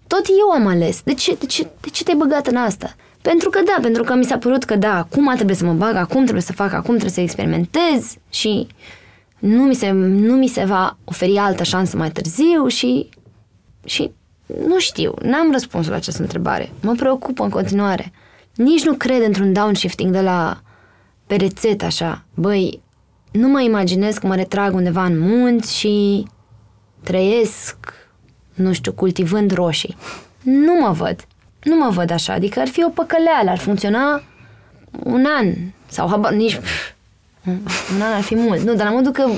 tot eu am ales. De ce, de ce, de ce te-ai băgat în asta? Pentru că da, pentru că mi s-a părut că da, acum trebuie să mă bag, acum trebuie să fac, acum trebuie să experimentez și nu mi se, nu mi se va oferi altă șansă mai târziu și, și nu știu, n-am răspunsul la această întrebare. Mă preocupă în continuare. Nici nu cred într-un downshifting de la pe rețetă așa. Băi, nu mă imaginez că mă retrag undeva în munți și trăiesc, nu știu, cultivând roșii. Nu mă văd. Nu mă văd așa. Adică ar fi o păcăleală, ar funcționa un an sau habar, nici un an ar fi mult. Nu, dar la modul că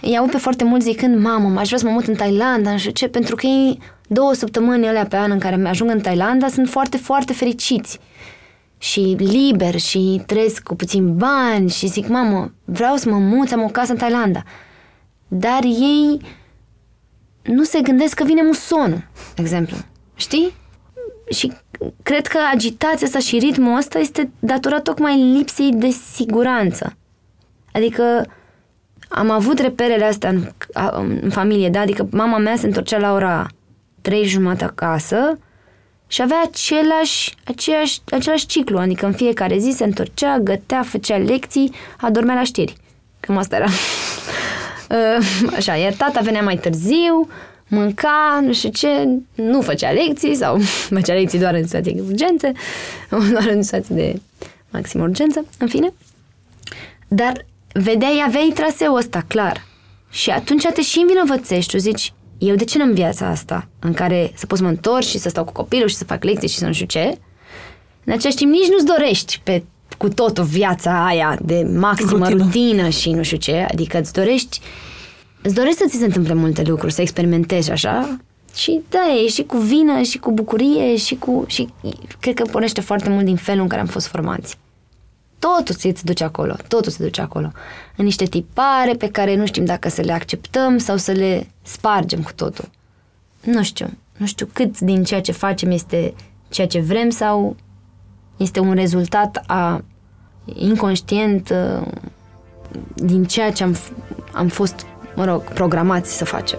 iau pe foarte mult zicând, mamă, m-aș vrea să mă mut în Thailanda, nu știu ce, pentru că ei două săptămâni alea pe an în care ajung în Thailanda sunt foarte, foarte fericiți și liber și trăiesc cu puțin bani și zic, mamă, vreau să mă mut, să am o casă în Thailanda. Dar ei nu se gândesc că vine musonul, de exemplu. Știi? Și cred că agitația asta și ritmul ăsta este datorat tocmai lipsei de siguranță. Adică am avut reperele astea în, în familie, da? Adică mama mea se întorcea la ora trei jumate acasă și avea același, aceeași, același ciclu, adică în fiecare zi se întorcea, gătea, făcea lecții, adormea la știri. Cam asta era. Uh, așa, iar tata venea mai târziu, mânca, nu știu ce, nu făcea lecții sau făcea lecții doar în situații de urgențe, doar în situații de maxim urgență, în fine. Dar vedeai, aveai traseul ăsta, clar. Și atunci te și învinovățești, tu zici, eu de ce n-am viața asta în care să pot să mă întorc și să stau cu copilul și să fac lecții și să nu știu ce? În același timp nici nu-ți dorești pe cu totul viața aia de maximă rutină. rutină și nu știu ce, adică îți dorești îți dorești să ți se întâmple multe lucruri, să experimentezi așa și da, e și cu vină, și cu bucurie, și cu... și cred că pornește foarte mult din felul în care am fost formați. Totul se duce acolo, totul se duce acolo. În niște tipare pe care nu știm dacă să le acceptăm sau să le spargem cu totul. Nu știu, nu știu cât din ceea ce facem este ceea ce vrem sau este un rezultat a inconștient uh, din ceea ce am, am fost, mă rog, programați să facem.